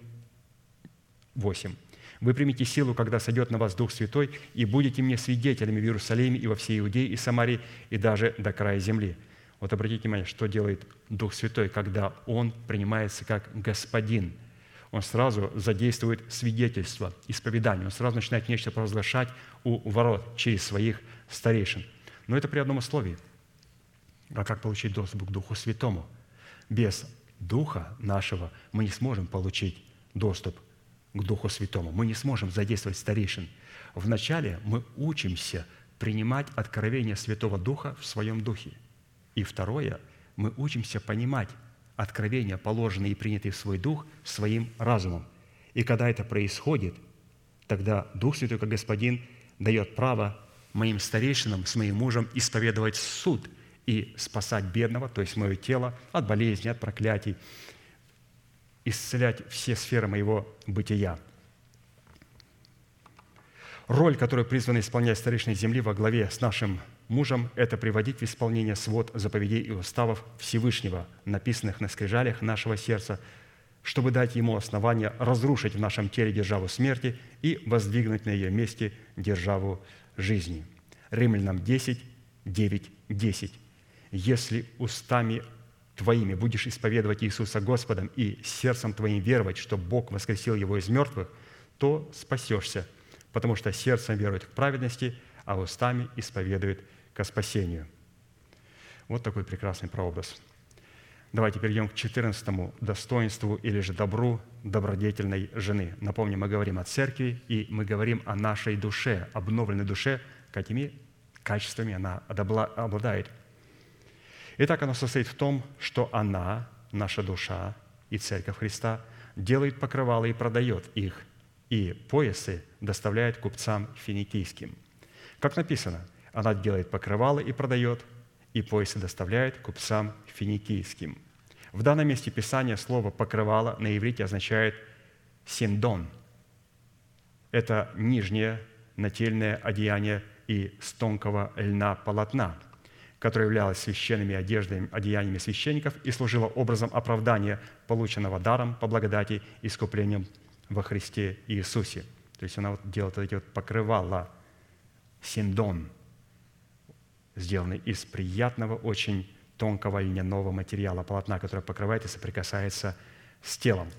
8. «Вы примите силу, когда сойдет на вас Дух Святой, и будете мне свидетелями в Иерусалиме и во всей Иудее и Самарии, и даже до края земли». Вот обратите внимание, что делает Дух Святой, когда Он принимается как Господин. Он сразу задействует свидетельство, исповедание. Он сразу начинает нечто провозглашать у ворот через своих старейшин. Но это при одном условии – а как получить доступ к Духу Святому? Без Духа нашего мы не сможем получить доступ к Духу Святому. Мы не сможем задействовать старейшин. Вначале мы учимся принимать откровение Святого Духа в своем духе. И второе, мы учимся понимать откровения, положенные и принятые в свой дух, своим разумом. И когда это происходит, тогда Дух Святой, как Господин, дает право моим старейшинам с моим мужем исповедовать суд и спасать бедного, то есть мое тело, от болезней, от проклятий, исцелять все сферы моего бытия. Роль, которую призваны исполнять старейшины земли во главе с нашим мужем, это приводить в исполнение свод заповедей и уставов Всевышнего, написанных на скрижалях нашего сердца, чтобы дать ему основание разрушить в нашем теле державу смерти и воздвигнуть на ее месте державу жизни. Римлянам 10, 9, 10. «Если устами твоими будешь исповедовать Иисуса Господом и сердцем твоим веровать, что Бог воскресил Его из мертвых, то спасешься, потому что сердцем верует к праведности, а устами исповедует к спасению». Вот такой прекрасный прообраз. Давайте перейдем к 14 достоинству или же добру добродетельной жены. Напомню, мы говорим о церкви, и мы говорим о нашей душе, обновленной душе, какими качествами она обладает. Итак, оно состоит в том, что она, наша душа и Церковь Христа, делает покрывала и продает их, и поясы доставляет купцам финикийским. Как написано, она делает покрывала и продает, и поясы доставляет купцам финикийским. В данном месте Писания слово «покрывало» на иврите означает «синдон». Это нижнее нательное одеяние и с тонкого льна полотна – которое являлось священными одеждами, одеяниями священников и служило образом оправдания, полученного даром по благодати искуплением во Христе Иисусе. То есть она вот делает эти вот покрывала, синдон, сделанный из приятного, очень тонкого льняного материала, полотна, которое покрывает и соприкасается с телом.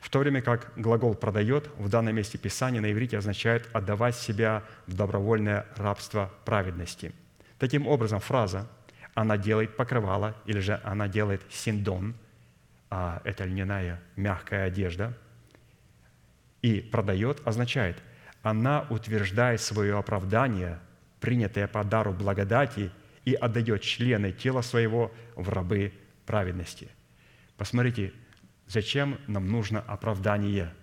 В то время как глагол «продает» в данном месте Писания на иврите означает «отдавать себя в добровольное рабство праведности». Таким образом, фраза «она делает покрывало» или же «она делает синдон», а это льняная мягкая одежда, и «продает» означает «она утверждает свое оправдание, принятое по дару благодати, и отдает члены тела своего в рабы праведности». Посмотрите, зачем нам нужно оправдание –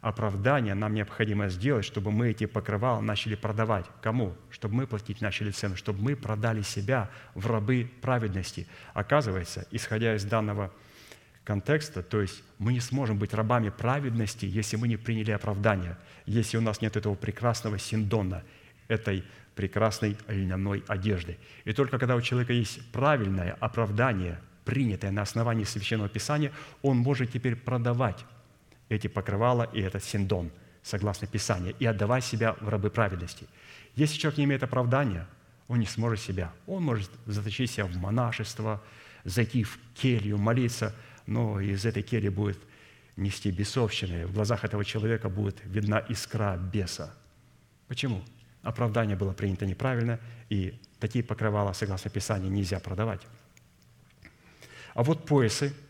оправдание нам необходимо сделать, чтобы мы эти покрывала начали продавать. Кому? Чтобы мы платить начали цену, чтобы мы продали себя в рабы праведности. Оказывается, исходя из данного контекста, то есть мы не сможем быть рабами праведности, если мы не приняли оправдание, если у нас нет этого прекрасного синдона, этой прекрасной льняной одежды. И только когда у человека есть правильное оправдание, принятое на основании Священного Писания, он может теперь продавать эти покрывала и этот синдон, согласно Писанию, и отдавай себя в рабы праведности. Если человек не имеет оправдания, он не сможет себя. Он может заточить себя в монашество, зайти в келью, молиться, но из этой кельи будет нести бесовщины. В глазах этого человека будет видна искра беса. Почему? Оправдание было принято неправильно, и такие покрывала, согласно Писанию, нельзя продавать. А вот поясы –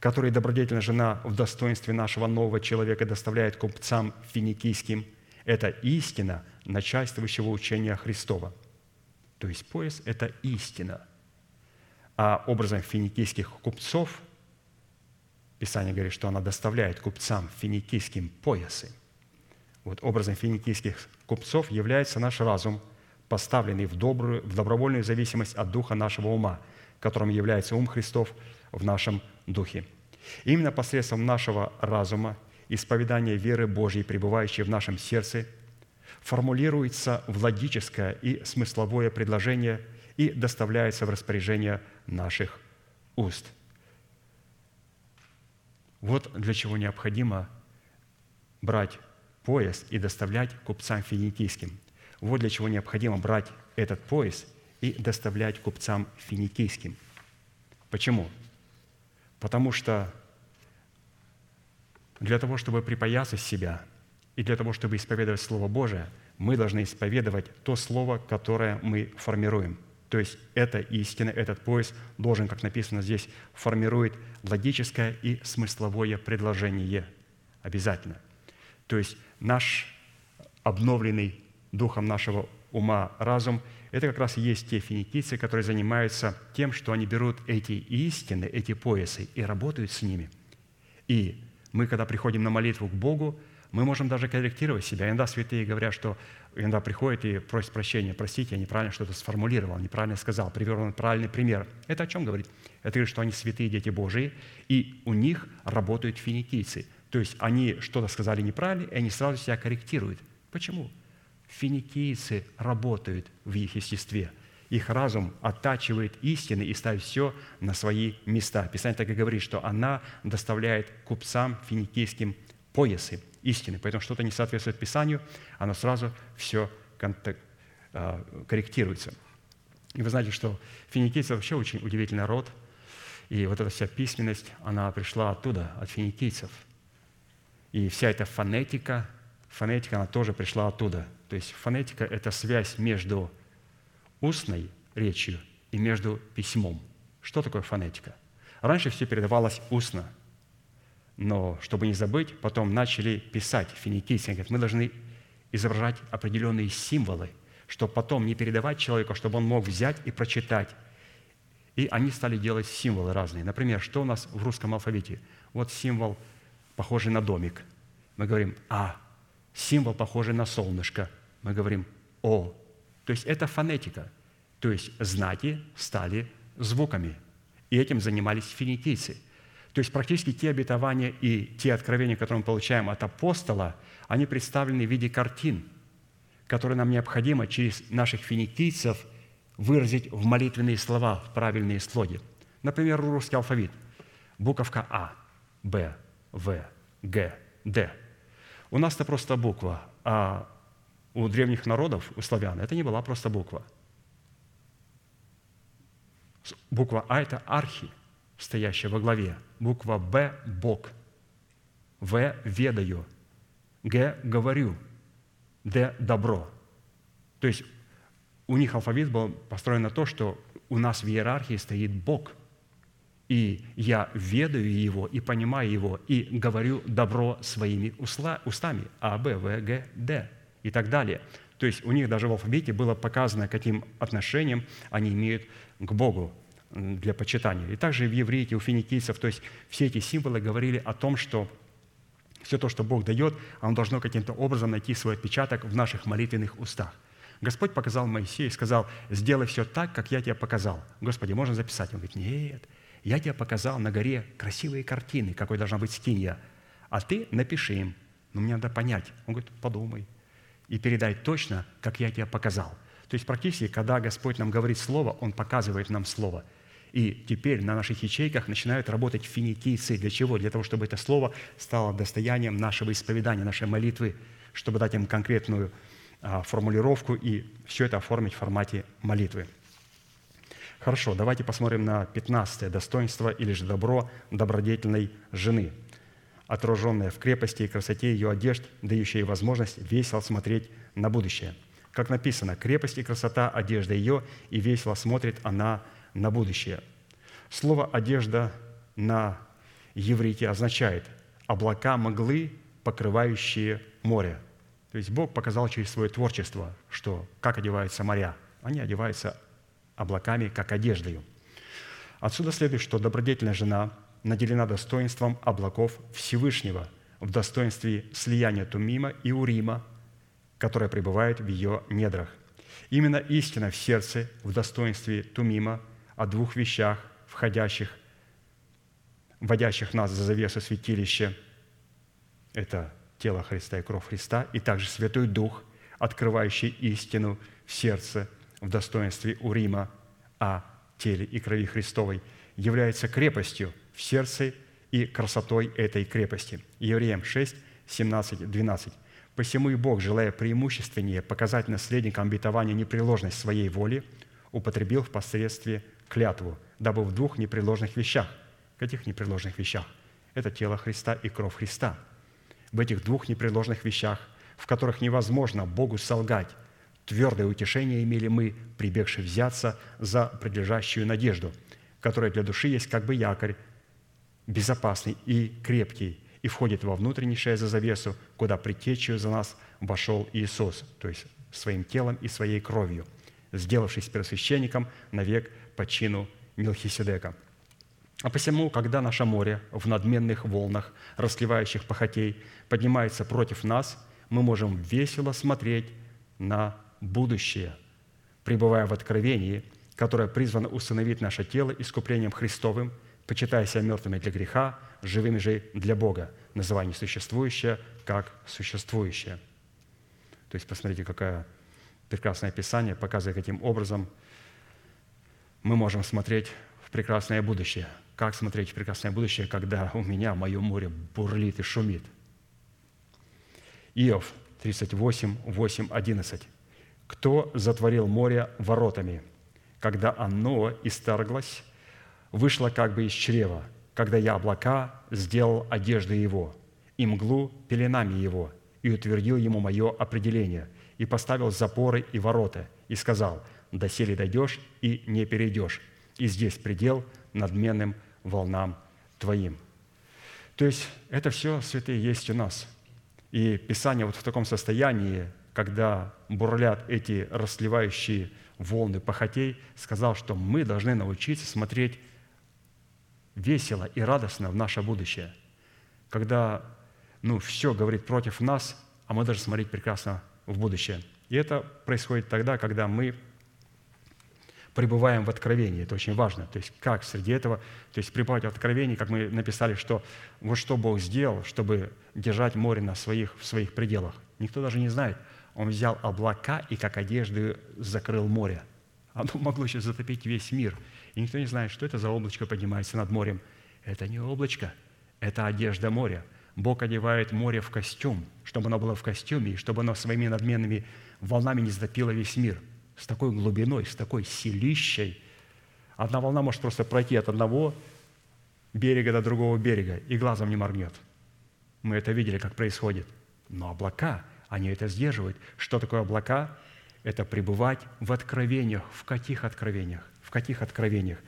который добродетельная жена в достоинстве нашего нового человека доставляет купцам финикийским, это истина начальствующего учения Христова. То есть пояс – это истина. А образом финикийских купцов Писание говорит, что она доставляет купцам финикийским поясы. Вот образом финикийских купцов является наш разум, поставленный в, добрую, в добровольную зависимость от духа нашего ума, которым является ум Христов в нашем духе. Именно посредством нашего разума, исповедания веры Божьей, пребывающей в нашем сердце, формулируется владическое и смысловое предложение и доставляется в распоряжение наших уст. Вот для чего необходимо брать пояс и доставлять купцам финикийским. Вот для чего необходимо брать этот пояс и доставлять купцам финикийским. Почему? Потому что для того, чтобы припоясать себя и для того, чтобы исповедовать Слово Божие, мы должны исповедовать то Слово, которое мы формируем. То есть эта истина, этот пояс должен, как написано здесь, формирует логическое и смысловое предложение. Обязательно. То есть наш обновленный духом нашего ума разум – это как раз и есть те финикийцы, которые занимаются тем, что они берут эти истины, эти поясы и работают с ними. И мы, когда приходим на молитву к Богу, мы можем даже корректировать себя. Иногда святые говорят, что иногда приходят и просят прощения. Простите, я неправильно что-то сформулировал, неправильно сказал, привел правильный пример. Это о чем говорит? Это говорит, что они святые дети Божии, и у них работают финикийцы. То есть они что-то сказали неправильно, и они сразу себя корректируют. Почему? Финикийцы работают в их естестве. Их разум оттачивает истины и ставит все на свои места. Писание так и говорит, что она доставляет купцам финикийским поясы истины. Поэтому что-то не соответствует Писанию, оно сразу все а, корректируется. И вы знаете, что финикийцы вообще очень удивительный род. И вот эта вся письменность, она пришла оттуда, от финикийцев. И вся эта фонетика, фонетика, она тоже пришла оттуда. То есть фонетика – это связь между устной речью и между письмом. Что такое фонетика? Раньше все передавалось устно, но чтобы не забыть, потом начали писать финикийцы. Говорят, мы должны изображать определенные символы, чтобы потом не передавать человеку, чтобы он мог взять и прочитать. И они стали делать символы разные. Например, что у нас в русском алфавите? Вот символ, похожий на домик. Мы говорим «а». Символ, похожий на солнышко. Мы говорим «о». То есть это фонетика. То есть знаки стали звуками. И этим занимались финикийцы. То есть практически те обетования и те откровения, которые мы получаем от апостола, они представлены в виде картин, которые нам необходимо через наших финикийцев выразить в молитвенные слова, в правильные слоги. Например, русский алфавит. Буковка А, Б, В, Г, Д. У нас это просто буква, а у древних народов, у славян, это не была просто буква. Буква А – это архи, стоящая во главе. Буква Б – Бог. В – ведаю. Г – говорю. Д – добро. То есть у них алфавит был построен на то, что у нас в иерархии стоит Бог. И я ведаю Его и понимаю Его, и говорю добро своими устами. А, Б, В, Г, Д и так далее. То есть у них даже в алфавите было показано, каким отношением они имеют к Богу для почитания. И также в евреите, у финикийцев, то есть все эти символы говорили о том, что все то, что Бог дает, оно должно каким-то образом найти свой отпечаток в наших молитвенных устах. Господь показал Моисею и сказал, сделай все так, как я тебе показал. Господи, можно записать? Он говорит, нет, я тебе показал на горе красивые картины, какой должна быть скинья, а ты напиши им. Но мне надо понять. Он говорит, подумай и передай точно, как я тебе показал. То есть практически, когда Господь нам говорит Слово, Он показывает нам Слово. И теперь на наших ячейках начинают работать финикийцы. Для чего? Для того, чтобы это Слово стало достоянием нашего исповедания, нашей молитвы, чтобы дать им конкретную а, формулировку и все это оформить в формате молитвы. Хорошо, давайте посмотрим на 15 достоинство или же добро добродетельной жены – отраженная в крепости и красоте ее одежд, дающая возможность весело смотреть на будущее. Как написано, крепость и красота – одежда ее, и весело смотрит она на будущее. Слово «одежда» на еврите означает облака мглы, покрывающие море. То есть Бог показал через свое творчество, что как одеваются моря. Они одеваются облаками, как одеждою. Отсюда следует, что добродетельная жена наделена достоинством облаков Всевышнего в достоинстве слияния Тумима и Урима, которое пребывает в ее недрах. Именно истина в сердце в достоинстве Тумима о двух вещах, входящих, вводящих нас за завесу святилища, это тело Христа и кровь Христа, и также Святой Дух, открывающий истину в сердце в достоинстве Урима о теле и крови Христовой, является крепостью, в сердце и красотой этой крепости. Евреям 6, 17, 12. «Посему и Бог, желая преимущественнее показать наследникам обетования непреложность своей воли, употребил в посредстве клятву, дабы в двух непреложных вещах». Каких непреложных вещах? Это тело Христа и кровь Христа. В этих двух непреложных вещах, в которых невозможно Богу солгать, твердое утешение имели мы, прибегши взяться за предлежащую надежду, которая для души есть как бы якорь, безопасный и крепкий, и входит во внутреннейшее за завесу, куда предтечью за нас вошел Иисус, то есть своим телом и своей кровью, сделавшись первосвященником навек по чину Милхиседека. А посему, когда наше море в надменных волнах, расливающих похотей, поднимается против нас, мы можем весело смотреть на будущее, пребывая в откровении, которое призвано установить наше тело искуплением Христовым, почитая себя мертвыми для греха, живыми же для Бога, называя несуществующее как существующее. То есть посмотрите, какое прекрасное Писание показывает, каким образом мы можем смотреть в прекрасное будущее. Как смотреть в прекрасное будущее, когда у меня мое море бурлит и шумит? Иов 38, 8, 11. «Кто затворил море воротами, когда оно исторглось, вышло как бы из чрева, когда я облака сделал одежды его, и мглу пеленами его, и утвердил ему мое определение, и поставил запоры и ворота, и сказал, доселе дойдешь и не перейдешь, и здесь предел надменным волнам твоим». То есть это все, святые, есть у нас. И Писание вот в таком состоянии, когда бурлят эти расливающие волны похотей, сказал, что мы должны научиться смотреть весело и радостно в наше будущее. Когда ну, все говорит против нас, а мы должны смотреть прекрасно в будущее. И это происходит тогда, когда мы пребываем в откровении. Это очень важно. То есть как среди этого, то есть пребывать в откровении, как мы написали, что вот что Бог сделал, чтобы держать море на своих, в своих пределах. Никто даже не знает. Он взял облака и как одежды закрыл море. Оно могло сейчас затопить весь мир. И никто не знает, что это за облачко поднимается над морем. Это не облачко, это одежда моря. Бог одевает море в костюм, чтобы оно было в костюме, и чтобы оно своими надменными волнами не затопило весь мир. С такой глубиной, с такой силищей. Одна волна может просто пройти от одного берега до другого берега, и глазом не моргнет. Мы это видели, как происходит. Но облака, они это сдерживают. Что такое облака? Это пребывать в откровениях. В каких откровениях? В каких откровениях?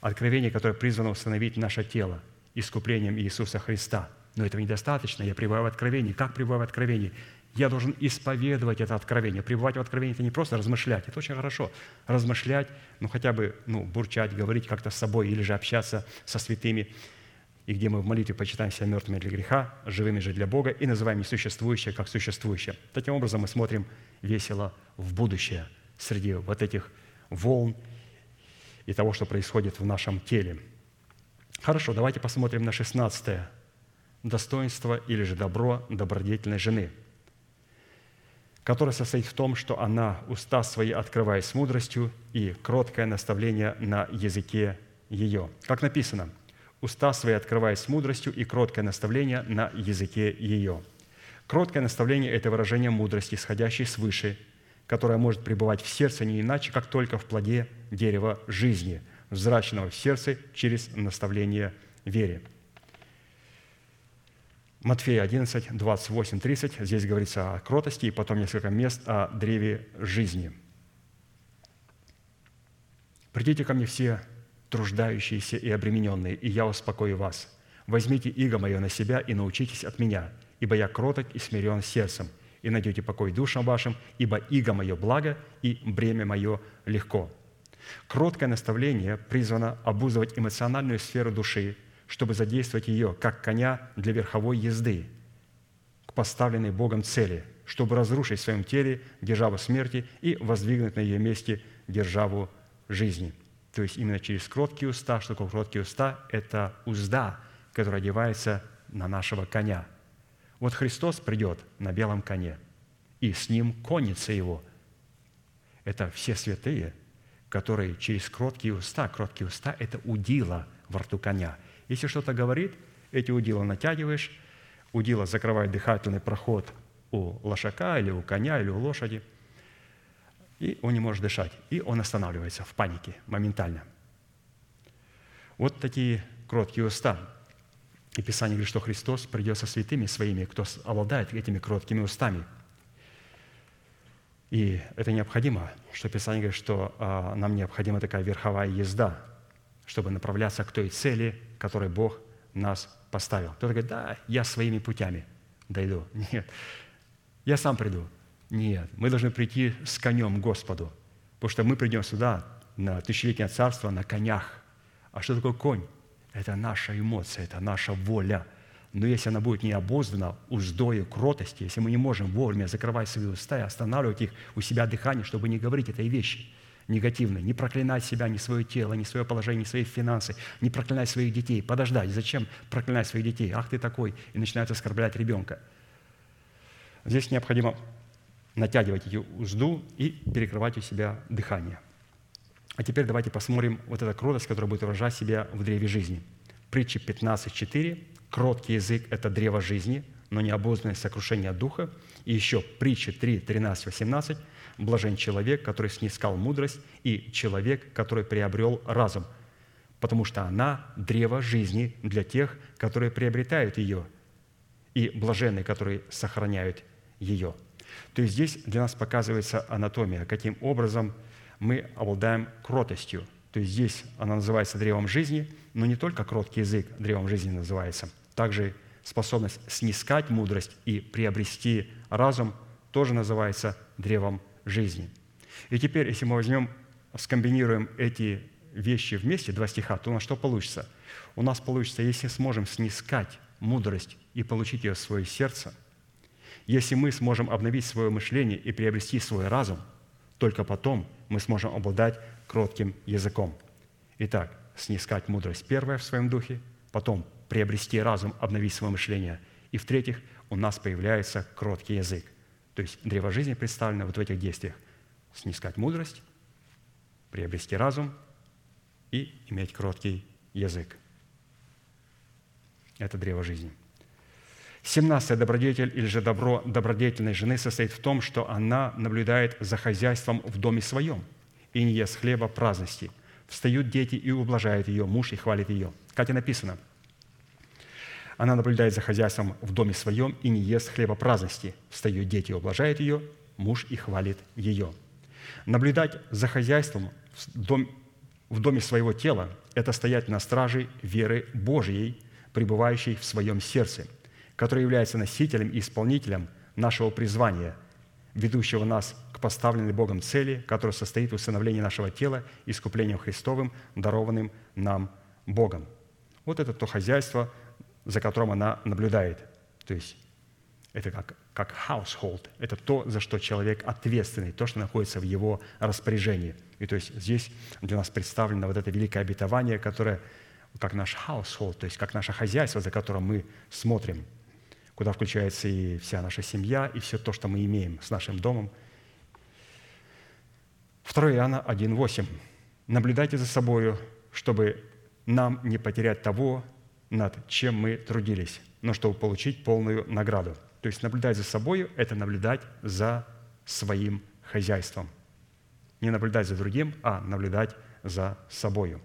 Откровение, которое призвано установить наше тело искуплением Иисуса Христа. Но этого недостаточно. Я пребываю в откровении. Как пребываю в откровении? Я должен исповедовать это откровение. Пребывать в откровении – это не просто размышлять. Это очень хорошо. Размышлять, ну хотя бы ну, бурчать, говорить как-то с собой или же общаться со святыми и где мы в молитве почитаем себя мертвыми для греха, живыми же для Бога, и называем несуществующее как существующее. Таким образом мы смотрим весело в будущее среди вот этих волн и того, что происходит в нашем теле. Хорошо, давайте посмотрим на 16 достоинство или же добро добродетельной жены, которое состоит в том, что она уста свои открывает с мудростью и кроткое наставление на языке ее. Как написано, уста свои открывает с мудростью и кроткое наставление на языке ее. Кроткое наставление – это выражение мудрости, исходящей свыше, которая может пребывать в сердце не иначе, как только в плоде дерева жизни, взращенного в сердце через наставление вере. Матфея 11, 28, 30. Здесь говорится о кротости, и потом несколько мест о древе жизни. «Придите ко мне все труждающиеся и обремененные, и я успокою вас. Возьмите иго мое на себя и научитесь от меня, ибо я кроток и смирен сердцем, и найдете покой душам вашим, ибо иго мое благо, и бремя мое легко». Кроткое наставление призвано обузывать эмоциональную сферу души, чтобы задействовать ее, как коня для верховой езды, к поставленной Богом цели, чтобы разрушить в своем теле державу смерти и воздвигнуть на ее месте державу жизни. То есть именно через кроткие уста, что такое кроткие уста? Это узда, которая одевается на нашего коня – вот Христос придет на белом коне, и с ним конница его. Это все святые, которые через кроткие уста, кроткие уста – это удила во рту коня. Если что-то говорит, эти удила натягиваешь, удила закрывает дыхательный проход у лошака или у коня или у лошади, и он не может дышать, и он останавливается в панике моментально. Вот такие кроткие уста – и Писание говорит, что Христос придет со святыми своими, кто обладает этими кроткими устами. И это необходимо, что Писание говорит, что а, нам необходима такая верховая езда, чтобы направляться к той цели, которой Бог нас поставил. Кто-то говорит, да, я своими путями дойду. Нет, я сам приду. Нет, мы должны прийти с конем Господу, потому что мы придем сюда на тысячелетнее царство на конях. А что такое конь? Это наша эмоция, это наша воля. Но если она будет необоздана уздою кротости, если мы не можем вовремя закрывать свои уста и останавливать их у себя дыхание, чтобы не говорить этой вещи негативной, не проклинать себя, ни свое тело, ни свое положение, ни свои финансы, не проклинать своих детей, подождать. Зачем проклинать своих детей? Ах, ты такой! И начинают оскорблять ребенка. Здесь необходимо натягивать эти узду и перекрывать у себя дыхание. А теперь давайте посмотрим вот эту кротость, которая будет выражать себя в древе жизни. Притча 15.4. Кроткий язык – это древо жизни, но необузданное сокрушение духа. И еще притча 3, 13, 18. Блажен человек, который снискал мудрость, и человек, который приобрел разум, потому что она – древо жизни для тех, которые приобретают ее, и блаженные, которые сохраняют ее. То есть здесь для нас показывается анатомия, каким образом – мы обладаем кротостью. То есть здесь она называется древом жизни, но не только кроткий язык древом жизни называется. Также способность снискать мудрость и приобрести разум тоже называется древом жизни. И теперь, если мы возьмем, скомбинируем эти вещи вместе, два стиха, то у нас что получится? У нас получится, если сможем снискать мудрость и получить ее в свое сердце, если мы сможем обновить свое мышление и приобрести свой разум, только потом мы сможем обладать кротким языком. Итак, снискать мудрость первое в своем духе, потом приобрести разум, обновить свое мышление. И в-третьих, у нас появляется кроткий язык. То есть древо жизни представлено вот в этих действиях. Снискать мудрость, приобрести разум и иметь кроткий язык. Это древо жизни. Семнадцатый добродетель или же добро добродетельной жены состоит в том, что она наблюдает за хозяйством в доме своем и не ест хлеба праздности. Встают дети и ублажают ее, муж и хвалит ее. Как и написано, она наблюдает за хозяйством в доме своем и не ест хлеба праздности. Встают дети и ублажают ее, муж и хвалит ее. Наблюдать за хозяйством в, дом, в доме своего тела – это стоять на страже веры Божьей, пребывающей в своем сердце – который является носителем и исполнителем нашего призвания, ведущего нас к поставленной Богом цели, которая состоит в усыновлении нашего тела искуплением Христовым, дарованным нам Богом. Вот это то хозяйство, за которым она наблюдает. То есть это как, как household, это то, за что человек ответственный, то, что находится в его распоряжении. И то есть здесь для нас представлено вот это великое обетование, которое как наш household, то есть как наше хозяйство, за которым мы смотрим – куда включается и вся наша семья, и все то, что мы имеем с нашим домом. 2 Иоанна 1,8. «Наблюдайте за собою, чтобы нам не потерять того, над чем мы трудились, но чтобы получить полную награду». То есть наблюдать за собою – это наблюдать за своим хозяйством. Не наблюдать за другим, а наблюдать за собою.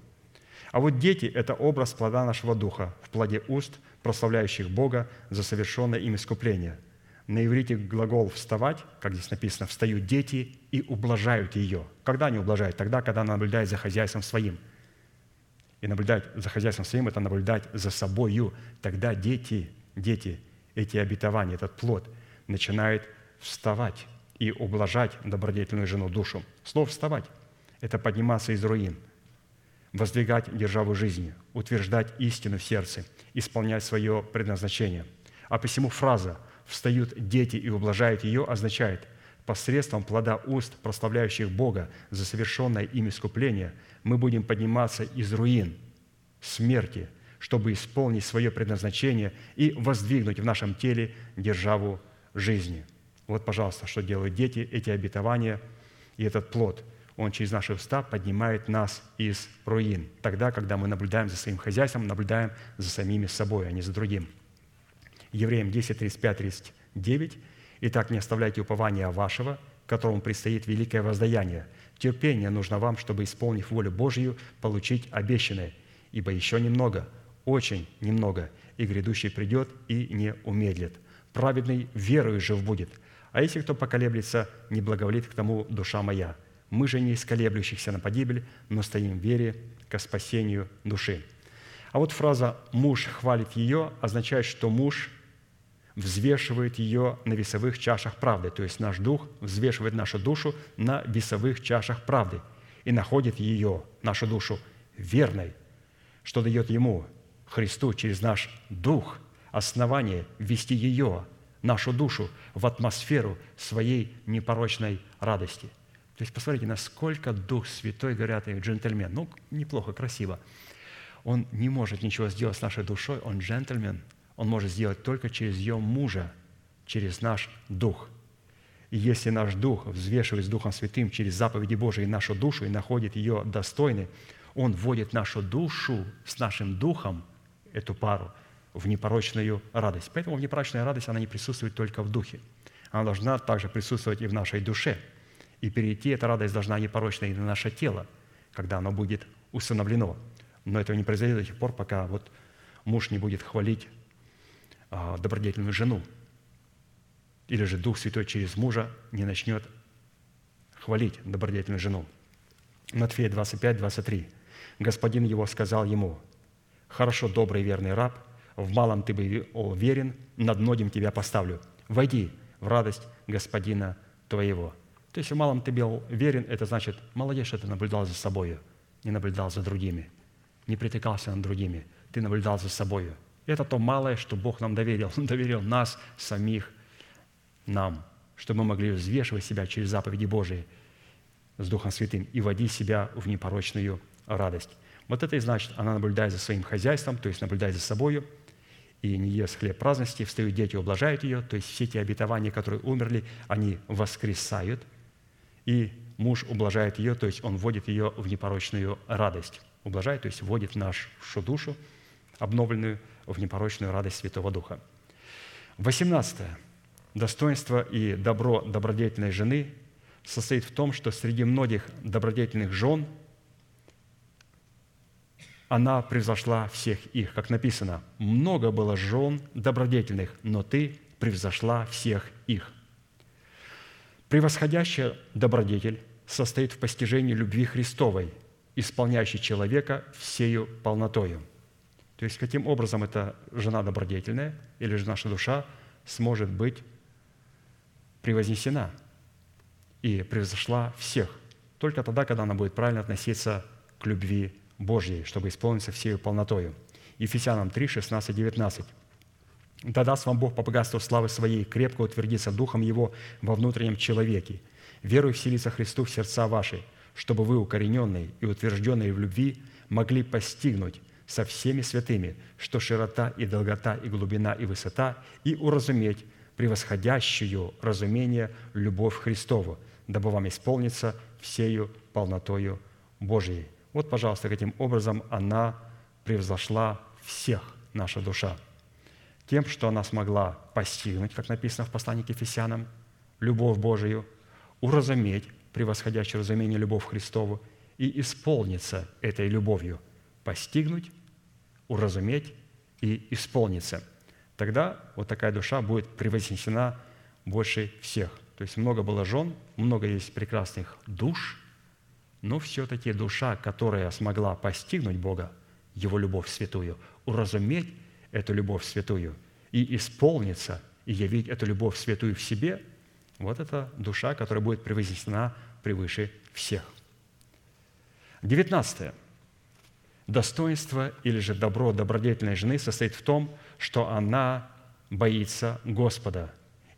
А вот дети – это образ плода нашего духа в плоде уст – прославляющих Бога за совершенное им искупление. На иврите глагол «вставать», как здесь написано, «встают дети и ублажают ее». Когда они ублажают? Тогда, когда она наблюдает за хозяйством своим. И наблюдать за хозяйством своим – это наблюдать за собою. Тогда дети, дети, эти обетования, этот плод начинают вставать и ублажать добродетельную жену душу. Слово «вставать» – это подниматься из руин – воздвигать державу жизни, утверждать истину в сердце, исполнять свое предназначение. А посему фраза «встают дети и ублажают ее» означает посредством плода уст, прославляющих Бога за совершенное им искупление, мы будем подниматься из руин, смерти, чтобы исполнить свое предназначение и воздвигнуть в нашем теле державу жизни. Вот, пожалуйста, что делают дети, эти обетования и этот плод – он через наши уста поднимает нас из руин. Тогда, когда мы наблюдаем за своим хозяйством, наблюдаем за самими собой, а не за другим. Евреям 10, 35, 39. «Итак, не оставляйте упования вашего, которому предстоит великое воздаяние. Терпение нужно вам, чтобы, исполнив волю Божью, получить обещанное. Ибо еще немного, очень немного, и грядущий придет и не умедлит. Праведный верою жив будет, а если кто поколеблется, не благоволит к тому душа моя». Мы же не из колеблющихся на погибель, но стоим в вере ко спасению души. А вот фраза «муж хвалит ее» означает, что муж взвешивает ее на весовых чашах правды. То есть наш дух взвешивает нашу душу на весовых чашах правды и находит ее, нашу душу, верной, что дает ему, Христу, через наш дух, основание ввести ее, нашу душу, в атмосферу своей непорочной радости. То есть посмотрите, насколько Дух Святой, говорят, и джентльмен, ну, неплохо, красиво. Он не может ничего сделать с нашей душой, он джентльмен. Он может сделать только через ее мужа, через наш дух. И если наш дух взвешивает с Духом Святым через заповеди Божии нашу душу и находит ее достойной, он вводит нашу душу с нашим духом, эту пару, в непорочную радость. Поэтому внепорочная радость, она не присутствует только в духе. Она должна также присутствовать и в нашей душе. И перейти эта радость должна непорочно и на наше тело, когда оно будет усыновлено. Но этого не произойдет до тех пор, пока вот муж не будет хвалить а, добродетельную жену. Или же Дух Святой через мужа не начнет хвалить добродетельную жену. Матфея 25, 23. Господин его сказал ему, «Хорошо, добрый верный раб – в малом ты был верен, над многим тебя поставлю. Войди в радость Господина твоего». То есть в малом ты был верен, это значит, молодец, что ты наблюдал за собой, не наблюдал за другими, не притыкался над другими, ты наблюдал за собой. Это то малое, что Бог нам доверил. Он доверил нас, самих, нам, чтобы мы могли взвешивать себя через заповеди Божии с Духом Святым и вводить себя в непорочную радость. Вот это и значит, она наблюдает за своим хозяйством, то есть наблюдает за собой – и не ест хлеб праздности, встают дети, ублажают ее, то есть все те обетования, которые умерли, они воскресают, и муж ублажает ее, то есть он вводит ее в непорочную радость. Ублажает, то есть вводит нашу душу, обновленную, в непорочную радость Святого Духа. 18. Достоинство и добро добродетельной жены состоит в том, что среди многих добродетельных жен – она превзошла всех их. Как написано, много было жен добродетельных, но ты превзошла всех их. Превосходящая добродетель состоит в постижении любви Христовой, исполняющей человека всею полнотою. То есть, каким образом эта жена добродетельная или же наша душа сможет быть превознесена и превзошла всех. Только тогда, когда она будет правильно относиться к любви Божьей, чтобы исполниться всею полнотою. Ефесянам 3, 16, 19. «Да даст вам Бог по богатству славы Своей крепко утвердиться Духом Его во внутреннем человеке, веруя вселиться Христу в сердца ваши, чтобы вы, укорененные и утвержденные в любви, могли постигнуть со всеми святыми, что широта и долгота и глубина и высота, и уразуметь превосходящую разумение любовь Христову, дабы вам исполниться всею полнотою Божией». Вот, пожалуйста, каким образом она превзошла всех, наша душа. Тем, что она смогла постигнуть, как написано в послании к Ефесянам, любовь Божию, уразуметь, превосходящее разумение любовь Христову, и исполниться этой любовью, постигнуть, уразуметь и исполниться. Тогда вот такая душа будет превознесена больше всех. То есть много было жен, много есть прекрасных душ – но все-таки душа, которая смогла постигнуть Бога, Его любовь святую, уразуметь эту любовь святую и исполниться, и явить эту любовь святую в себе, вот эта душа, которая будет превознесена превыше всех. 19. Достоинство или же добро добродетельной жены состоит в том, что она боится Господа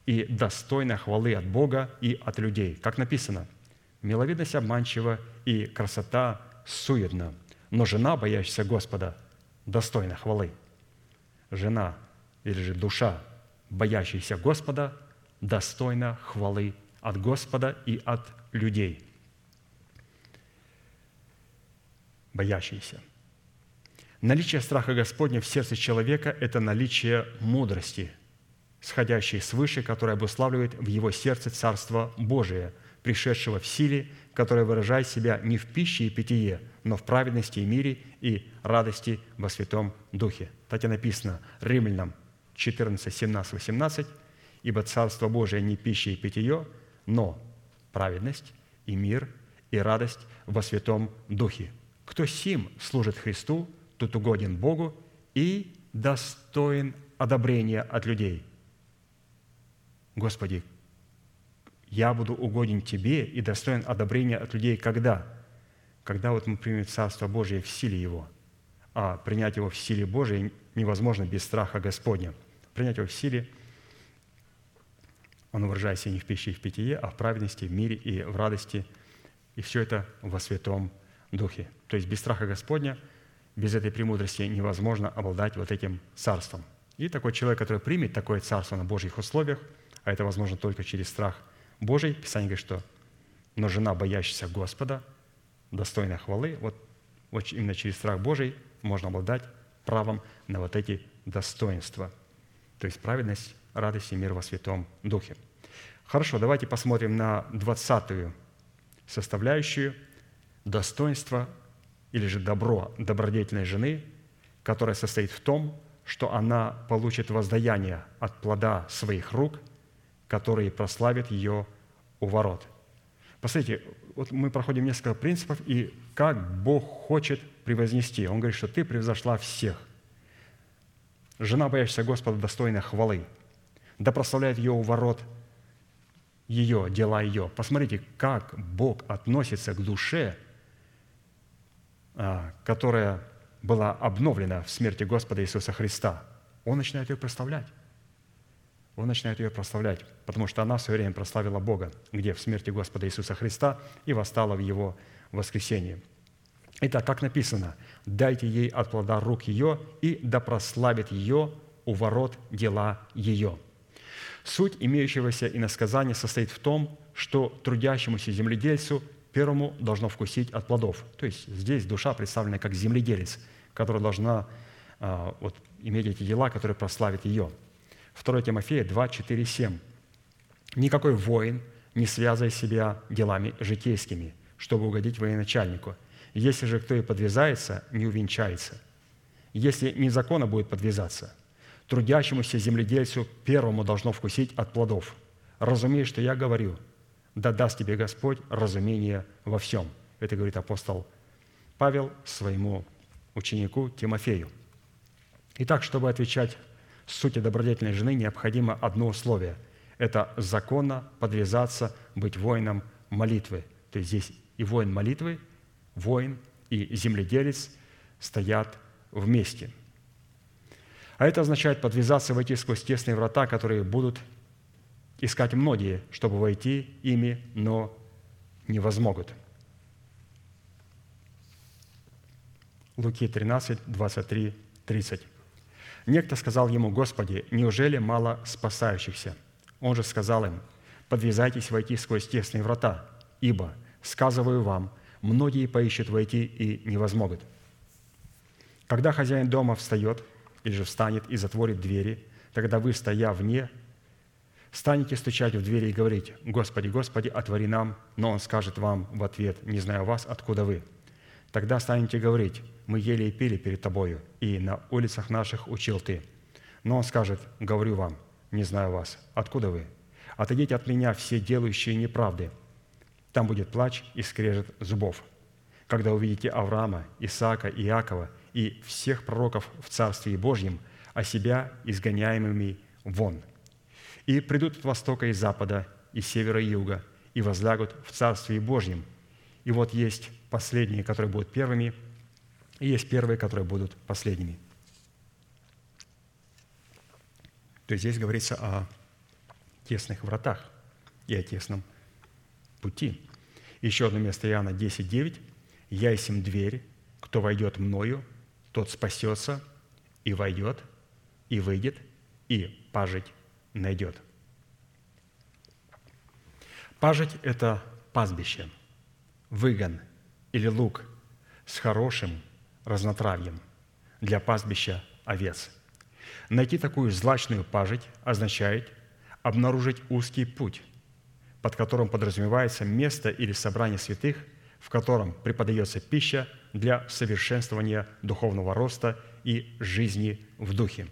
и достойна хвалы от Бога и от людей. Как написано – Миловидность обманчива и красота суетна, но жена, боящаяся Господа, достойна хвалы. Жена или же душа, боящаяся Господа, достойна хвалы от Господа и от людей. Боящиеся. Наличие страха Господня в сердце человека – это наличие мудрости, сходящей свыше, которая обуславливает в его сердце Царство Божие – пришедшего в силе, которая выражает себя не в пище и питье, но в праведности и мире и радости во Святом Духе. Так и написано Римлянам 14, 17, 18. «Ибо Царство Божие не пища и питье, но праведность и мир и радость во Святом Духе. Кто сим служит Христу, тут угоден Богу и достоин одобрения от людей. Господи, я буду угоден Тебе и достоин одобрения от людей когда? Когда вот мы примем Царство Божие в силе Его. А принять его в силе Божией невозможно без страха Господня. Принять его в силе, он выражается не в пище и в питье, а в праведности, в мире и в радости. И все это во Святом Духе. То есть без страха Господня, без этой премудрости невозможно обладать вот этим царством. И такой человек, который примет такое царство на Божьих условиях, а это возможно только через страх Божий, Писание говорит, что «но жена, боящаяся Господа, достойная хвалы», вот, вот именно через страх Божий можно обладать правом на вот эти достоинства. То есть праведность, радость и мир во Святом Духе. Хорошо, давайте посмотрим на двадцатую составляющую достоинства или же добро добродетельной жены, которое состоит в том, что она получит воздаяние от плода своих рук, которые прославят ее у ворот. Посмотрите, вот мы проходим несколько принципов, и как Бог хочет превознести. Он говорит, что ты превзошла всех. Жена, боящаяся Господа, достойна хвалы. Да прославляет ее у ворот ее, дела ее. Посмотрите, как Бог относится к душе, а, которая была обновлена в смерти Господа Иисуса Христа. Он начинает ее прославлять. Он начинает ее прославлять, потому что она в свое время прославила Бога, где в смерти Господа Иисуса Христа и восстала в Его воскресении. Итак, как написано, «Дайте ей от плода рук ее, и да прославит ее у ворот дела ее». Суть имеющегося иносказания состоит в том, что трудящемуся земледельцу первому должно вкусить от плодов. То есть здесь душа представлена как земледелец, которая должна а, вот, иметь эти дела, которые прославят ее – 2 Тимофея 2, 4, 7. «Никакой воин не связывай себя делами житейскими, чтобы угодить военачальнику. Если же кто и подвязается, не увенчается. Если незаконно будет подвязаться, трудящемуся земледельцу первому должно вкусить от плодов. Разумеешь, что я говорю, да даст тебе Господь разумение во всем». Это говорит апостол Павел своему ученику Тимофею. Итак, чтобы отвечать сути добродетельной жены необходимо одно условие – это законно подвязаться, быть воином молитвы. То есть здесь и воин молитвы, воин и земледелец стоят вместе. А это означает подвязаться, войти сквозь тесные врата, которые будут искать многие, чтобы войти ими, но не возмогут. Луки 13, 23, 30. Некто сказал ему, «Господи, неужели мало спасающихся?» Он же сказал им, «Подвязайтесь войти сквозь тесные врата, ибо, сказываю вам, многие поищут войти и не возмогут». Когда хозяин дома встает или же встанет и затворит двери, тогда вы, стоя вне, станете стучать в двери и говорить, «Господи, Господи, отвори нам!» Но он скажет вам в ответ, «Не знаю вас, откуда вы?» Тогда станете говорить, мы ели и пили перед Тобою, и на улицах наших учил Ты. Но он скажет, говорю вам, не знаю вас, откуда вы? Отойдите от меня все делающие неправды. Там будет плач и скрежет зубов. Когда увидите Авраама, Исаака, Иакова и всех пророков в Царстве Божьем, а себя изгоняемыми вон. И придут от востока и запада, и севера и юга, и возлягут в Царстве Божьем. И вот есть последние, которые будут первыми, и есть первые, которые будут последними. То есть здесь говорится о тесных вратах и о тесном пути. Еще одно место Иоанна 10.9. «Я есть дверь, кто войдет мною, тот спасется и войдет, и выйдет, и пажить найдет». Пажить – это пастбище, выгон или лук с хорошим разнотравьем для пастбища овец. Найти такую злачную пажить означает обнаружить узкий путь, под которым подразумевается место или собрание святых, в котором преподается пища для совершенствования духовного роста и жизни в духе.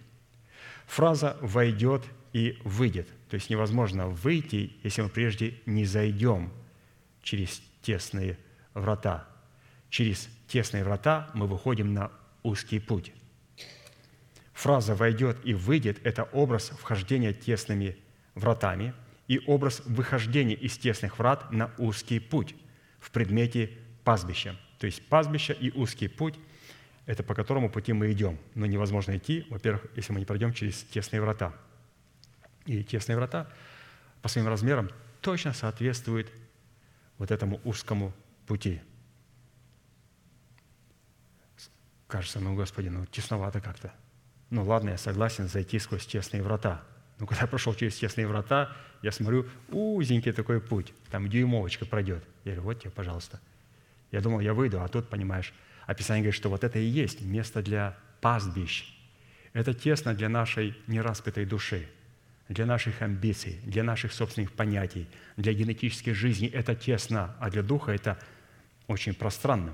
Фраза «войдет» и «выйдет», то есть невозможно выйти, если мы прежде не зайдем через тесные врата. Через тесные врата мы выходим на узкий путь. Фраза «войдет и выйдет» – это образ вхождения тесными вратами и образ выхождения из тесных врат на узкий путь в предмете пастбища. То есть пастбище и узкий путь – это по которому пути мы идем. Но невозможно идти, во-первых, если мы не пройдем через тесные врата. И тесные врата по своим размерам точно соответствуют вот этому узкому пути. Кажется, ну, Господи, ну, тесновато как-то. Ну, ладно, я согласен зайти сквозь тесные врата. Но когда я прошел через тесные врата, я смотрю, узенький такой путь, там дюймовочка пройдет. Я говорю, вот тебе, пожалуйста. Я думал, я выйду, а тут, понимаешь, описание говорит, что вот это и есть место для пастбищ. Это тесно для нашей нераспытой души – для наших амбиций, для наших собственных понятий, для генетической жизни это тесно, а для духа это очень пространно.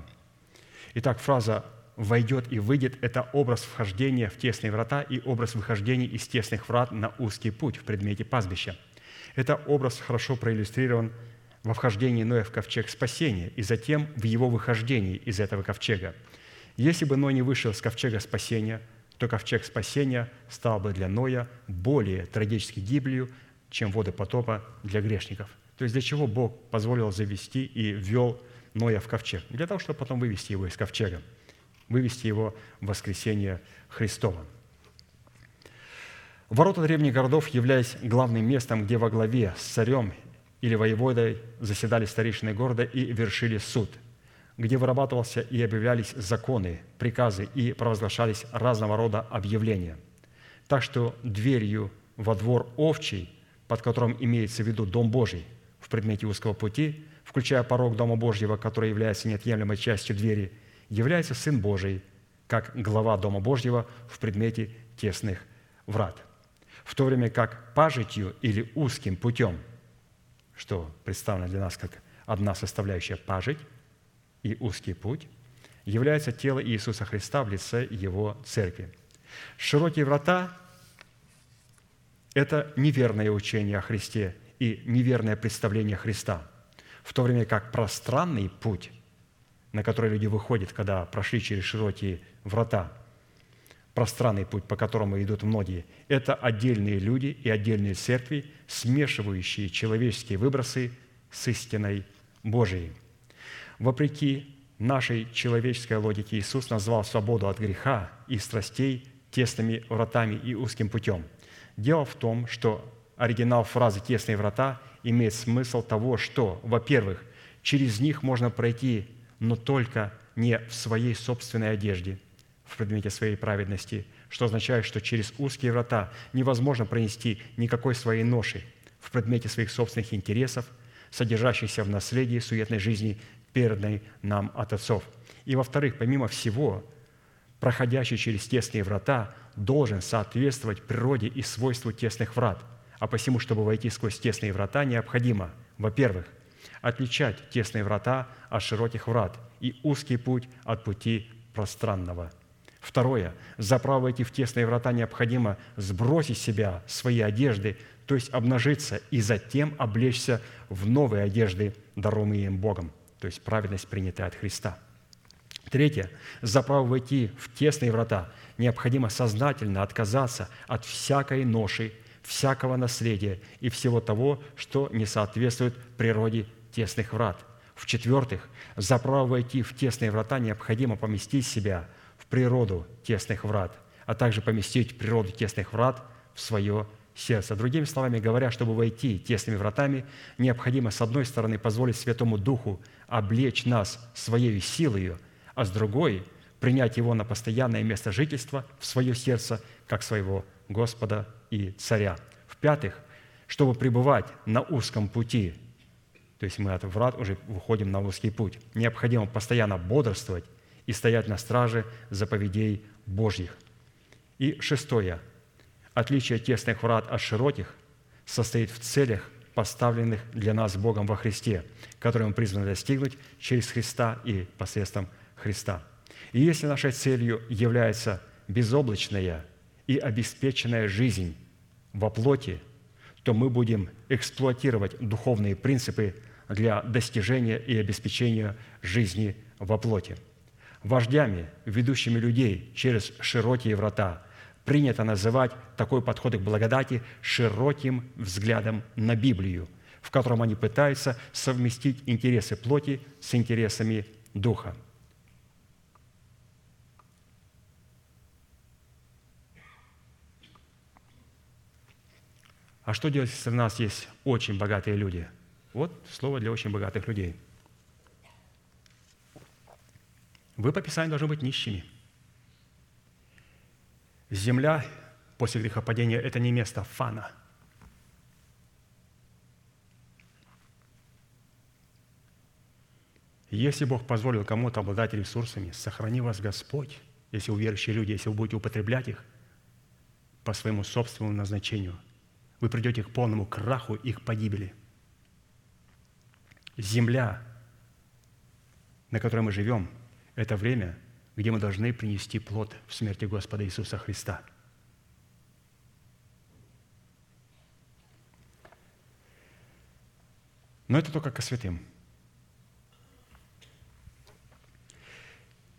Итак, фраза «войдет и выйдет» – это образ вхождения в тесные врата и образ выхождения из тесных врат на узкий путь в предмете пастбища. Это образ хорошо проиллюстрирован во вхождении Ноя в ковчег спасения и затем в его выхождении из этого ковчега. Если бы Ной не вышел с ковчега спасения – то ковчег спасения стал бы для Ноя более трагической гибелью, чем воды потопа для грешников. То есть для чего Бог позволил завести и ввел Ноя в ковчег? Для того, чтобы потом вывести его из ковчега, вывести его в воскресение Христова. Ворота древних городов, являясь главным местом, где во главе с царем или воеводой заседали старейшины города и вершили суд – где вырабатывался и объявлялись законы, приказы и провозглашались разного рода объявления. Так что дверью во двор овчий, под которым имеется в виду Дом Божий в предмете узкого пути, включая порог Дома Божьего, который является неотъемлемой частью двери, является Сын Божий, как глава Дома Божьего в предмете тесных врат. В то время как пажитью или узким путем, что представлено для нас как одна составляющая пажить, и узкий путь является тело Иисуса Христа в лице Его церкви. Широкие врата – это неверное учение о Христе и неверное представление Христа, в то время как пространный путь, на который люди выходят, когда прошли через широкие врата, пространный путь, по которому идут многие, это отдельные люди и отдельные церкви, смешивающие человеческие выбросы с истиной Божией – Вопреки нашей человеческой логике Иисус назвал свободу от греха и страстей тесными вратами и узким путем. Дело в том, что оригинал фразы «тесные врата» имеет смысл того, что, во-первых, через них можно пройти, но только не в своей собственной одежде, в предмете своей праведности, что означает, что через узкие врата невозможно пронести никакой своей ноши в предмете своих собственных интересов, содержащихся в наследии суетной жизни переданной нам от отцов. И во-вторых, помимо всего, проходящий через тесные врата должен соответствовать природе и свойству тесных врат. А посему, чтобы войти сквозь тесные врата, необходимо, во-первых, отличать тесные врата от широких врат и узкий путь от пути пространного. Второе. За право войти в тесные врата необходимо сбросить себя свои одежды, то есть обнажиться, и затем облечься в новые одежды, даруемые им Богом то есть праведность, принятая от Христа. Третье. За право войти в тесные врата необходимо сознательно отказаться от всякой ноши, всякого наследия и всего того, что не соответствует природе тесных врат. В-четвертых, за право войти в тесные врата необходимо поместить себя в природу тесных врат, а также поместить природу тесных врат в свое сердца. Другими словами говоря, чтобы войти тесными вратами, необходимо, с одной стороны, позволить Святому Духу облечь нас своей силой, а с другой – принять Его на постоянное место жительства в свое сердце, как своего Господа и Царя. В-пятых, чтобы пребывать на узком пути, то есть мы от врат уже выходим на узкий путь, необходимо постоянно бодрствовать и стоять на страже заповедей Божьих. И шестое – Отличие тесных врат от широких состоит в целях, поставленных для нас Богом во Христе, которые мы призваны достигнуть через Христа и посредством Христа. И если нашей целью является безоблачная и обеспеченная жизнь во плоти, то мы будем эксплуатировать духовные принципы для достижения и обеспечения жизни во плоти. Вождями, ведущими людей через широкие врата, принято называть такой подход к благодати широким взглядом на Библию, в котором они пытаются совместить интересы плоти с интересами Духа. А что делать, если у нас есть очень богатые люди? Вот слово для очень богатых людей. Вы по Писанию должны быть нищими. Земля после грехопадения – это не место фана. Если Бог позволил кому-то обладать ресурсами, сохрани вас Господь, если вы верующие люди, если вы будете употреблять их по своему собственному назначению – вы придете к полному краху их погибели. Земля, на которой мы живем, это время, где мы должны принести плод в смерти Господа Иисуса Христа. Но это только ко святым.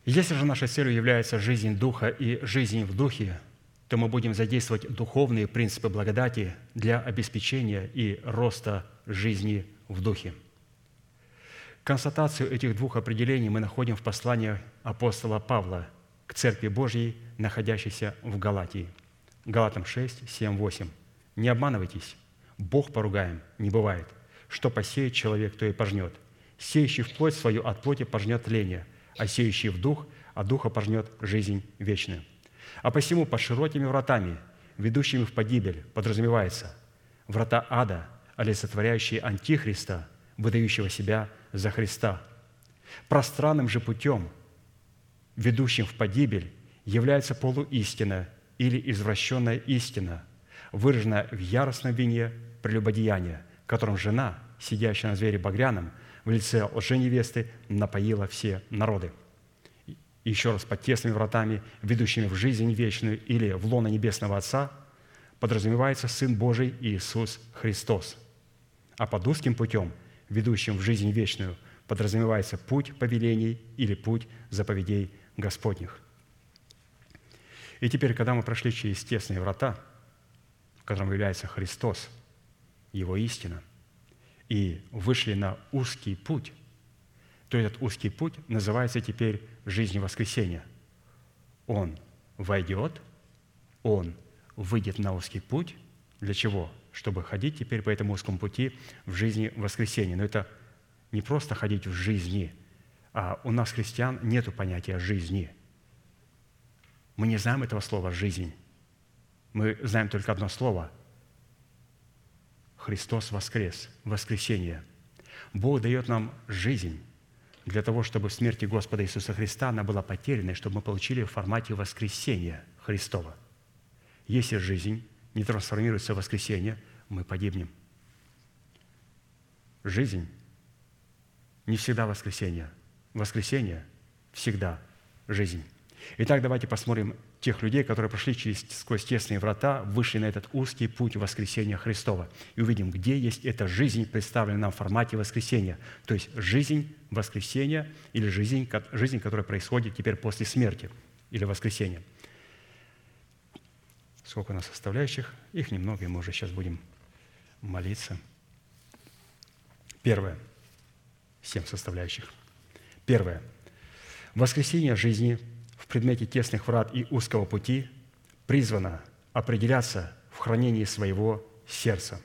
Если же нашей целью является жизнь Духа и жизнь в Духе – то мы будем задействовать духовные принципы благодати для обеспечения и роста жизни в духе. Констатацию этих двух определений мы находим в послании апостола Павла к Церкви Божьей, находящейся в Галатии. Галатам 6, 7, 8. «Не обманывайтесь, Бог поругаем не бывает. Что посеет человек, то и пожнет. Сеющий в плоть свою от плоти пожнет тление, а сеющий в дух от духа пожнет жизнь вечную». А посему под широкими вратами, ведущими в погибель, подразумевается врата ада, олицетворяющие Антихриста, выдающего себя за Христа. Пространным же путем, ведущим в погибель, является полуистина или извращенная истина, выраженная в яростном вине прелюбодеяния, которым жена, сидящая на звере багряном, в лице лженевесты напоила все народы – еще раз, под тесными вратами, ведущими в жизнь вечную или в лоно Небесного Отца, подразумевается Сын Божий Иисус Христос. А под узким путем, ведущим в жизнь вечную, подразумевается путь повелений или путь заповедей Господних. И теперь, когда мы прошли через тесные врата, в котором является Христос, Его истина, и вышли на узкий путь, то этот узкий путь называется теперь жизнью воскресения. Он войдет, он выйдет на узкий путь. Для чего? Чтобы ходить теперь по этому узкому пути в жизни воскресения. Но это не просто ходить в жизни, а у нас, христиан, нет понятия жизни. Мы не знаем этого слова «жизнь». Мы знаем только одно слово – Христос воскрес, воскресение. Бог дает нам жизнь, для того, чтобы в смерти Господа Иисуса Христа она была потеряна, и чтобы мы получили в формате воскресения Христова. Если жизнь не трансформируется в воскресение, мы погибнем. Жизнь не всегда воскресение. Воскресение всегда жизнь. Итак, давайте посмотрим тех людей, которые прошли через, сквозь тесные врата, вышли на этот узкий путь воскресения Христова. И увидим, где есть эта жизнь, представленная нам в формате воскресения. То есть жизнь воскресения или жизнь, жизнь, которая происходит теперь после смерти или воскресения. Сколько у нас составляющих? Их немного, и мы уже сейчас будем молиться. Первое. Семь составляющих. Первое. Воскресение жизни предмете тесных врат и узкого пути призвана определяться в хранении своего сердца.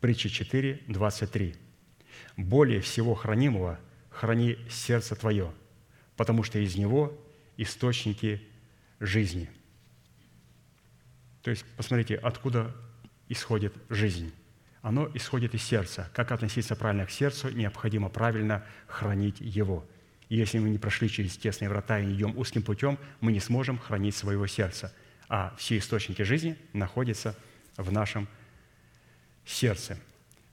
Притча 4, 23. «Более всего хранимого храни сердце твое, потому что из него источники жизни». То есть, посмотрите, откуда исходит жизнь. Оно исходит из сердца. Как относиться правильно к сердцу, необходимо правильно хранить его – и если мы не прошли через тесные врата и не идем узким путем, мы не сможем хранить своего сердца. А все источники жизни находятся в нашем сердце.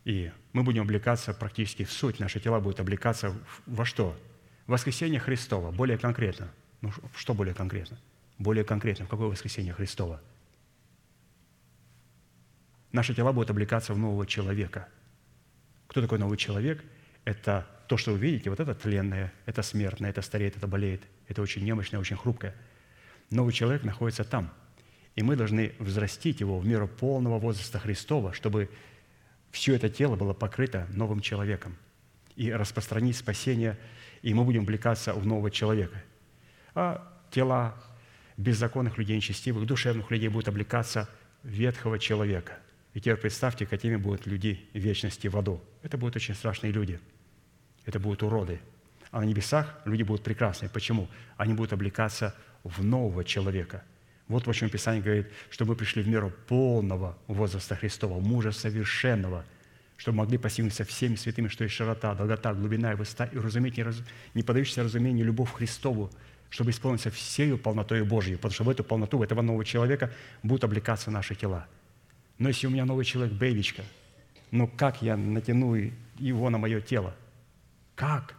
И мы будем облекаться практически в суть. Наши тела будут облекаться во что? Воскресение Христова. Более конкретно. Ну, что более конкретно? Более конкретно. В какое воскресение Христова? Наши тела будут облекаться в нового человека. Кто такой новый человек? Это то, что вы видите, вот это тленное, это смертное, это стареет, это болеет, это очень немощное, очень хрупкое. Новый человек находится там. И мы должны взрастить его в меру полного возраста Христова, чтобы все это тело было покрыто новым человеком и распространить спасение, и мы будем влекаться в нового человека. А тела беззаконных людей, нечестивых, душевных людей будут облекаться ветхого человека. И теперь представьте, какими будут люди вечности в аду. Это будут очень страшные люди. Это будут уроды. А на небесах люди будут прекрасные. Почему? Они будут облекаться в нового человека. Вот почему Писание говорит, что мы пришли в меру полного возраста Христова, мужа совершенного, чтобы могли постигнуться всеми святыми, что есть широта, долгота, глубина и высота, и разуметь не, раз, не подающийся разумению любовь к Христову, чтобы исполниться всею полнотой Божьей, потому что в эту полноту, в этого нового человека будут облекаться наши тела. Но если у меня новый человек, бейбичка, ну как я натяну его на мое тело? Как?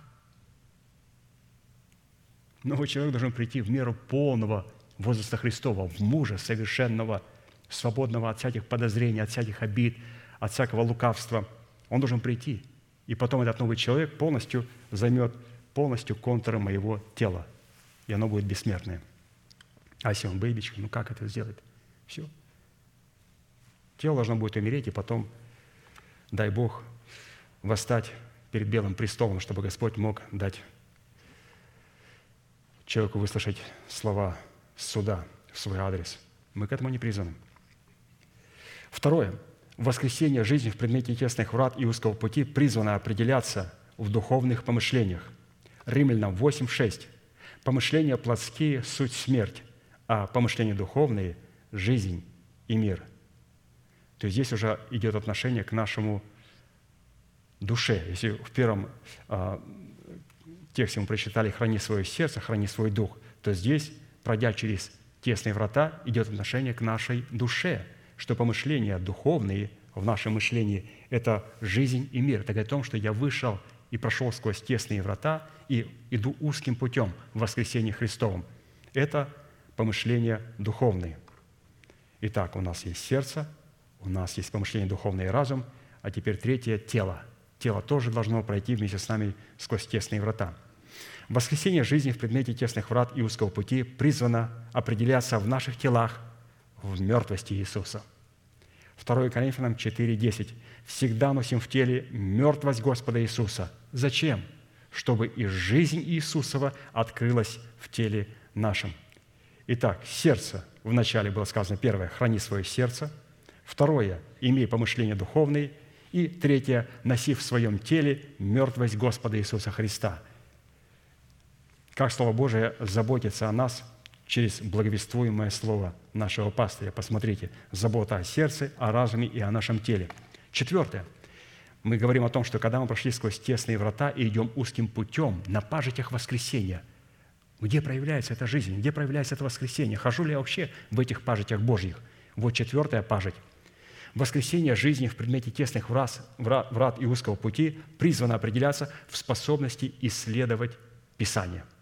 Новый человек должен прийти в меру полного возраста Христова, в мужа совершенного, свободного от всяких подозрений, от всяких обид, от всякого лукавства. Он должен прийти. И потом этот новый человек полностью займет полностью контуры моего тела – и оно будет бессмертное. А если он бейбичка, ну как это сделать? Все. Тело должно будет умереть, и потом, дай Бог, восстать перед Белым престолом, чтобы Господь мог дать человеку выслушать слова суда в свой адрес. Мы к этому не призваны. Второе. Воскресение жизни в предмете тесных врат и узкого пути призвано определяться в духовных помышлениях. Римлянам 8.6. Помышления плотские – суть смерть, а помышления духовные – жизнь и мир. То есть здесь уже идет отношение к нашему душе. Если в первом а, тексте мы прочитали «храни свое сердце, храни свой дух», то здесь, пройдя через тесные врата, идет отношение к нашей душе, что помышления духовные в нашем мышлении – это жизнь и мир. Это говорит о том, что я вышел и прошел сквозь тесные врата и иду узким путем в воскресении Христовом. Это помышления духовные. Итак, у нас есть сердце, у нас есть помышление духовное и разум, а теперь третье – тело. Тело тоже должно пройти вместе с нами сквозь тесные врата. Воскресение жизни в предмете тесных врат и узкого пути призвано определяться в наших телах в мертвости Иисуса – 2 Коринфянам 4:10. «Всегда носим в теле мертвость Господа Иисуса». Зачем? Чтобы и жизнь Иисусова открылась в теле нашем. Итак, сердце. Вначале было сказано первое – храни свое сердце. Второе – имей помышления духовные. И третье – носи в своем теле мертвость Господа Иисуса Христа. Как Слово Божие заботится о нас – через благовествуемое слово нашего пастыря. Посмотрите, забота о сердце, о разуме и о нашем теле. Четвертое. Мы говорим о том, что когда мы прошли сквозь тесные врата и идем узким путем на пажитях воскресения, где проявляется эта жизнь, где проявляется это воскресение? Хожу ли я вообще в этих пажитях Божьих? Вот четвертая пажить. Воскресение жизни в предмете тесных врат, врат, врат и узкого пути призвано определяться в способности исследовать Писание –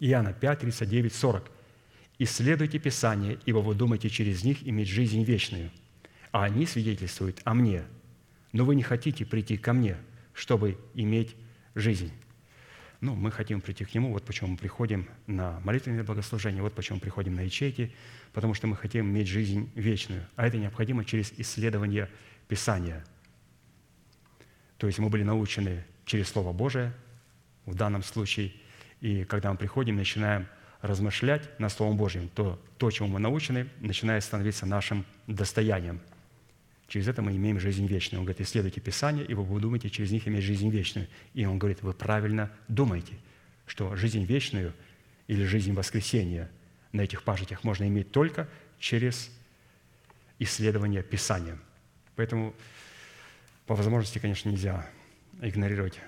Иоанна 5, 39, 40. «Исследуйте Писание, ибо вы думаете через них иметь жизнь вечную, а они свидетельствуют о мне, но вы не хотите прийти ко мне, чтобы иметь жизнь». Ну, мы хотим прийти к Нему, вот почему мы приходим на молитвенное богослужение, вот почему мы приходим на ячейки, потому что мы хотим иметь жизнь вечную, а это необходимо через исследование Писания. То есть мы были научены через Слово Божие, в данном случае – и когда мы приходим, начинаем размышлять над Словом Божьим, то то, чему мы научены, начинает становиться нашим достоянием. Через это мы имеем жизнь вечную. Он говорит, исследуйте Писание, и вы будете через них иметь жизнь вечную. И он говорит, вы правильно думаете, что жизнь вечную или жизнь воскресения на этих пажитях можно иметь только через исследование Писания. Поэтому по возможности, конечно, нельзя игнорировать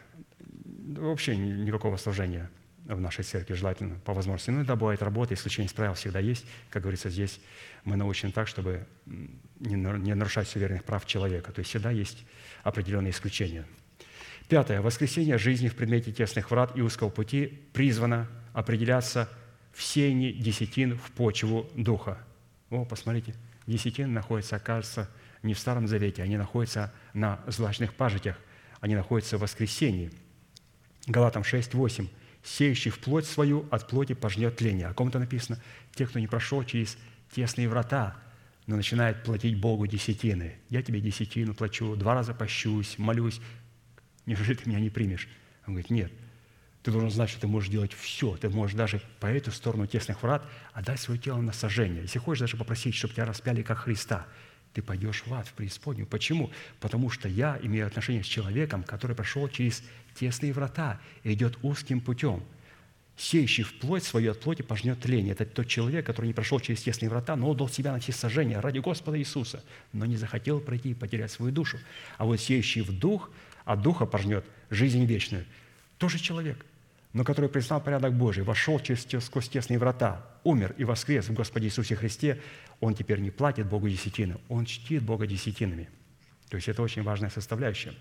вообще никакого служения – в нашей церкви желательно по возможности. Ну, иногда бывает работа, исключение из правил всегда есть. Как говорится, здесь мы научены так, чтобы не нарушать суверенных прав человека. То есть всегда есть определенные исключения. Пятое. Воскресение жизни в предмете тесных врат и узкого пути призвано определяться в сеянии десятин в почву Духа. О, посмотрите, десятины находятся, окажется, не в Старом Завете, они находятся на злачных пажитях, они находятся в воскресении – Галатам 6, 8. «Сеющий в плоть свою от плоти пожнет тление». О ком-то написано, те, кто не прошел через тесные врата, но начинает платить Богу десятины. Я тебе десятину плачу, два раза пощусь, молюсь. Неужели ты меня не примешь? Он говорит, нет, ты должен знать, что ты можешь делать все. Ты можешь даже по эту сторону тесных врат отдать свое тело на сожжение. Если хочешь даже попросить, чтобы тебя распяли как Христа, ты пойдешь в ад, в преисподнюю. Почему? Потому что я имею отношение с человеком, который прошел через тесные врата и идет узким путем. Сеющий в плоть свою от плоти пожнет тление. Это тот человек, который не прошел через тесные врата, но отдал себя на сожжение ради Господа Иисуса, но не захотел пройти и потерять свою душу. А вот сеющий в дух, от духа пожнет жизнь вечную. Тоже человек – но который признал порядок Божий, вошел через, сквозь тесные врата, умер и воскрес в Господе Иисусе Христе, он теперь не платит Богу десятины, он чтит Бога десятинами. То есть это очень важная составляющая.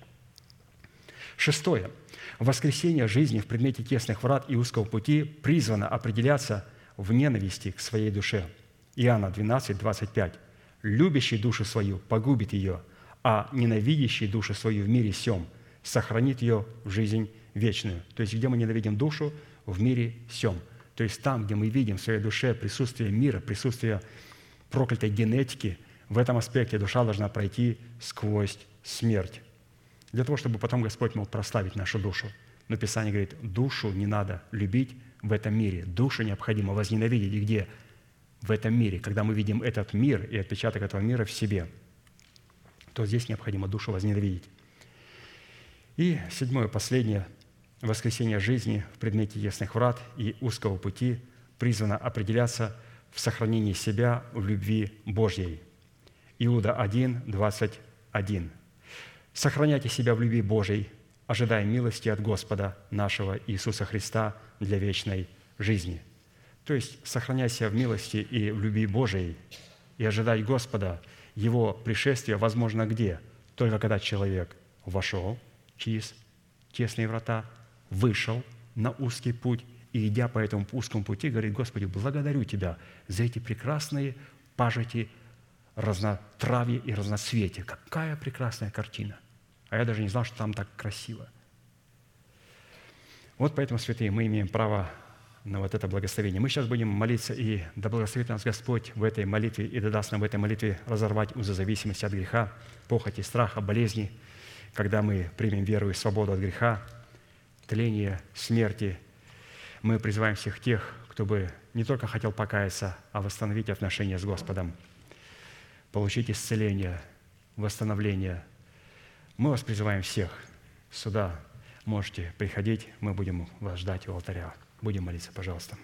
Шестое. Воскресение жизни в предмете тесных врат и узкого пути призвано определяться в ненависти к своей душе. Иоанна 12, 25. «Любящий душу свою погубит ее, а ненавидящий душу свою в мире сем сохранит ее в жизнь вечную. То есть, где мы ненавидим душу, в мире всем. То есть, там, где мы видим в своей душе присутствие мира, присутствие проклятой генетики, в этом аспекте душа должна пройти сквозь смерть. Для того, чтобы потом Господь мог прославить нашу душу. Но Писание говорит, душу не надо любить в этом мире. Душу необходимо возненавидеть. И где? В этом мире. Когда мы видим этот мир и отпечаток этого мира в себе, то здесь необходимо душу возненавидеть. И седьмое, последнее – воскресение жизни в предмете ясных врат и узкого пути призвано определяться в сохранении себя в любви Божьей. Иуда 1, 21. «Сохраняйте себя в любви Божьей, ожидая милости от Господа нашего Иисуса Христа для вечной жизни». То есть сохраняй себя в милости и в любви Божией и ожидать Господа, Его пришествия возможно где? Только когда человек вошел через тесные врата, вышел на узкий путь и, идя по этому узкому пути, говорит, Господи, благодарю Тебя за эти прекрасные пажити, разнотравье и разноцветие. Какая прекрасная картина! А я даже не знал, что там так красиво. Вот поэтому, святые, мы имеем право на вот это благословение. Мы сейчас будем молиться, и да благословит нас Господь в этой молитве, и да даст нам в этой молитве разорвать узы зависимости от греха, похоти, страха, болезни, когда мы примем веру и свободу от греха, тления, смерти. Мы призываем всех тех, кто бы не только хотел покаяться, а восстановить отношения с Господом, получить исцеление, восстановление. Мы вас призываем всех сюда. Можете приходить, мы будем вас ждать у алтаря. Будем молиться, пожалуйста.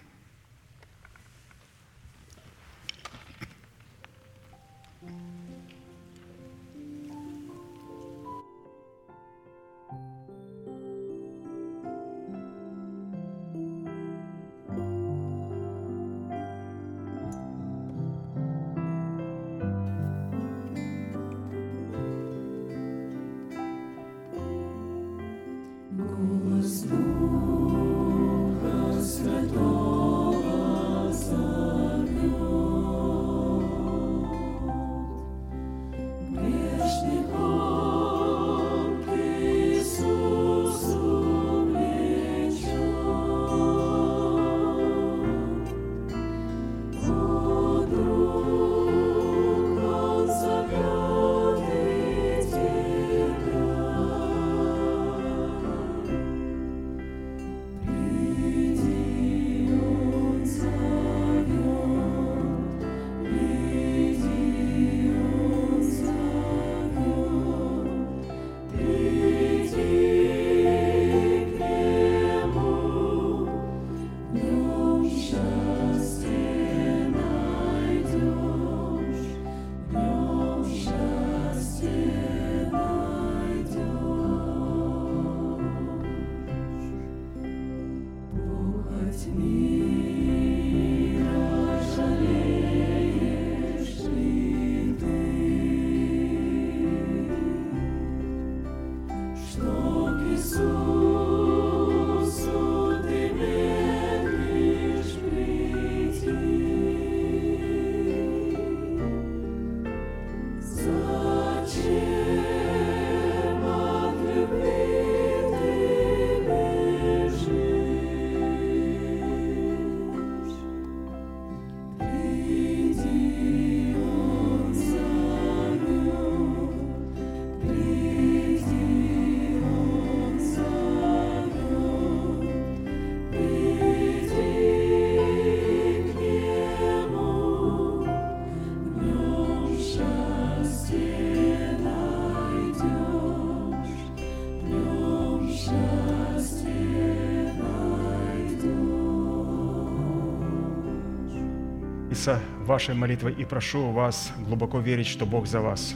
Поделиться вашей молитвой и прошу вас глубоко верить, что Бог за вас.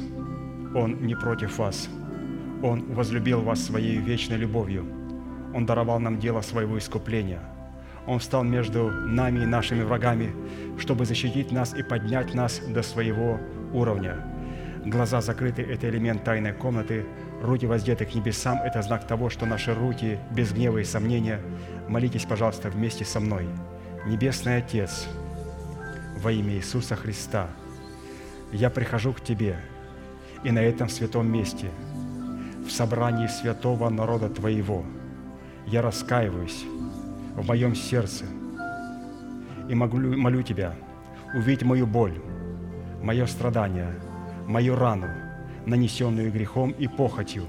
Он не против вас. Он возлюбил вас своей вечной любовью. Он даровал нам дело своего искупления. Он встал между нами и нашими врагами, чтобы защитить нас и поднять нас до своего уровня. Глаза закрыты – это элемент тайной комнаты, руки воздеты к небесам – это знак того, что наши руки без гнева и сомнения. Молитесь, пожалуйста, вместе со мной. Небесный Отец, во имя Иисуса Христа, я прихожу к Тебе, и на этом святом месте, в собрании святого народа Твоего, я раскаиваюсь в моем сердце и молю, молю Тебя, увидеть мою боль, мое страдание, мою рану, нанесенную грехом и похотью,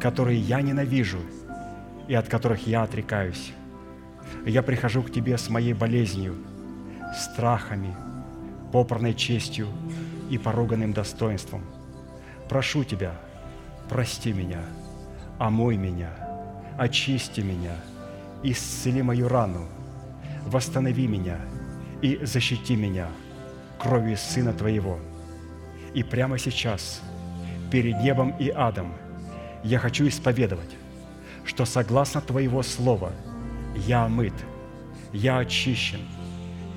которые я ненавижу и от которых я отрекаюсь. Я прихожу к Тебе с моей болезнью, страхами, попорной честью и поруганным достоинством. Прошу Тебя, прости меня, омой меня, очисти меня, исцели мою рану, восстанови меня и защити меня кровью Сына Твоего. И прямо сейчас, перед небом и адом, я хочу исповедовать, что согласно Твоего Слова я омыт, я очищен,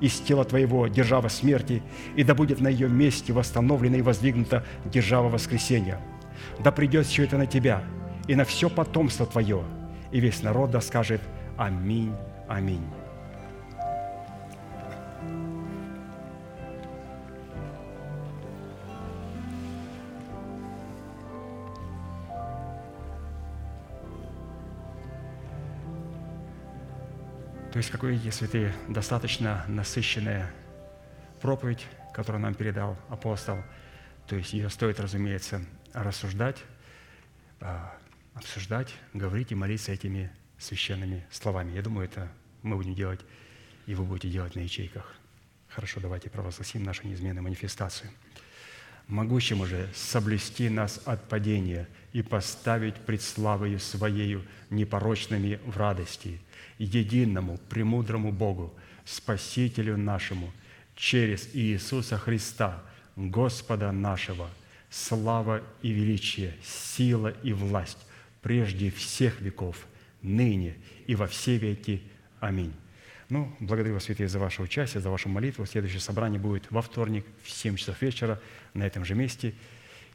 из тела твоего держава смерти, и да будет на ее месте восстановлена и воздвигнута держава воскресения. Да придет все это на тебя и на все потомство твое, и весь народ да скажет Аминь, Аминь. То есть, какой, если ты достаточно насыщенная проповедь, которую нам передал апостол, то есть ее стоит, разумеется, рассуждать, а, обсуждать, говорить и молиться этими священными словами. Я думаю, это мы будем делать, и вы будете делать на ячейках. Хорошо, давайте провозгласим нашу неизменную манифестацию. Могущему же соблюсти нас от падения и поставить пред славою Своею непорочными в радости – единому, премудрому Богу, Спасителю нашему, через Иисуса Христа, Господа нашего, слава и величие, сила и власть прежде всех веков, ныне и во все веки. Аминь. Ну, благодарю вас, святые, за ваше участие, за вашу молитву. Следующее собрание будет во вторник в 7 часов вечера на этом же месте.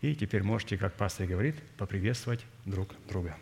И теперь можете, как пастор говорит, поприветствовать друг друга.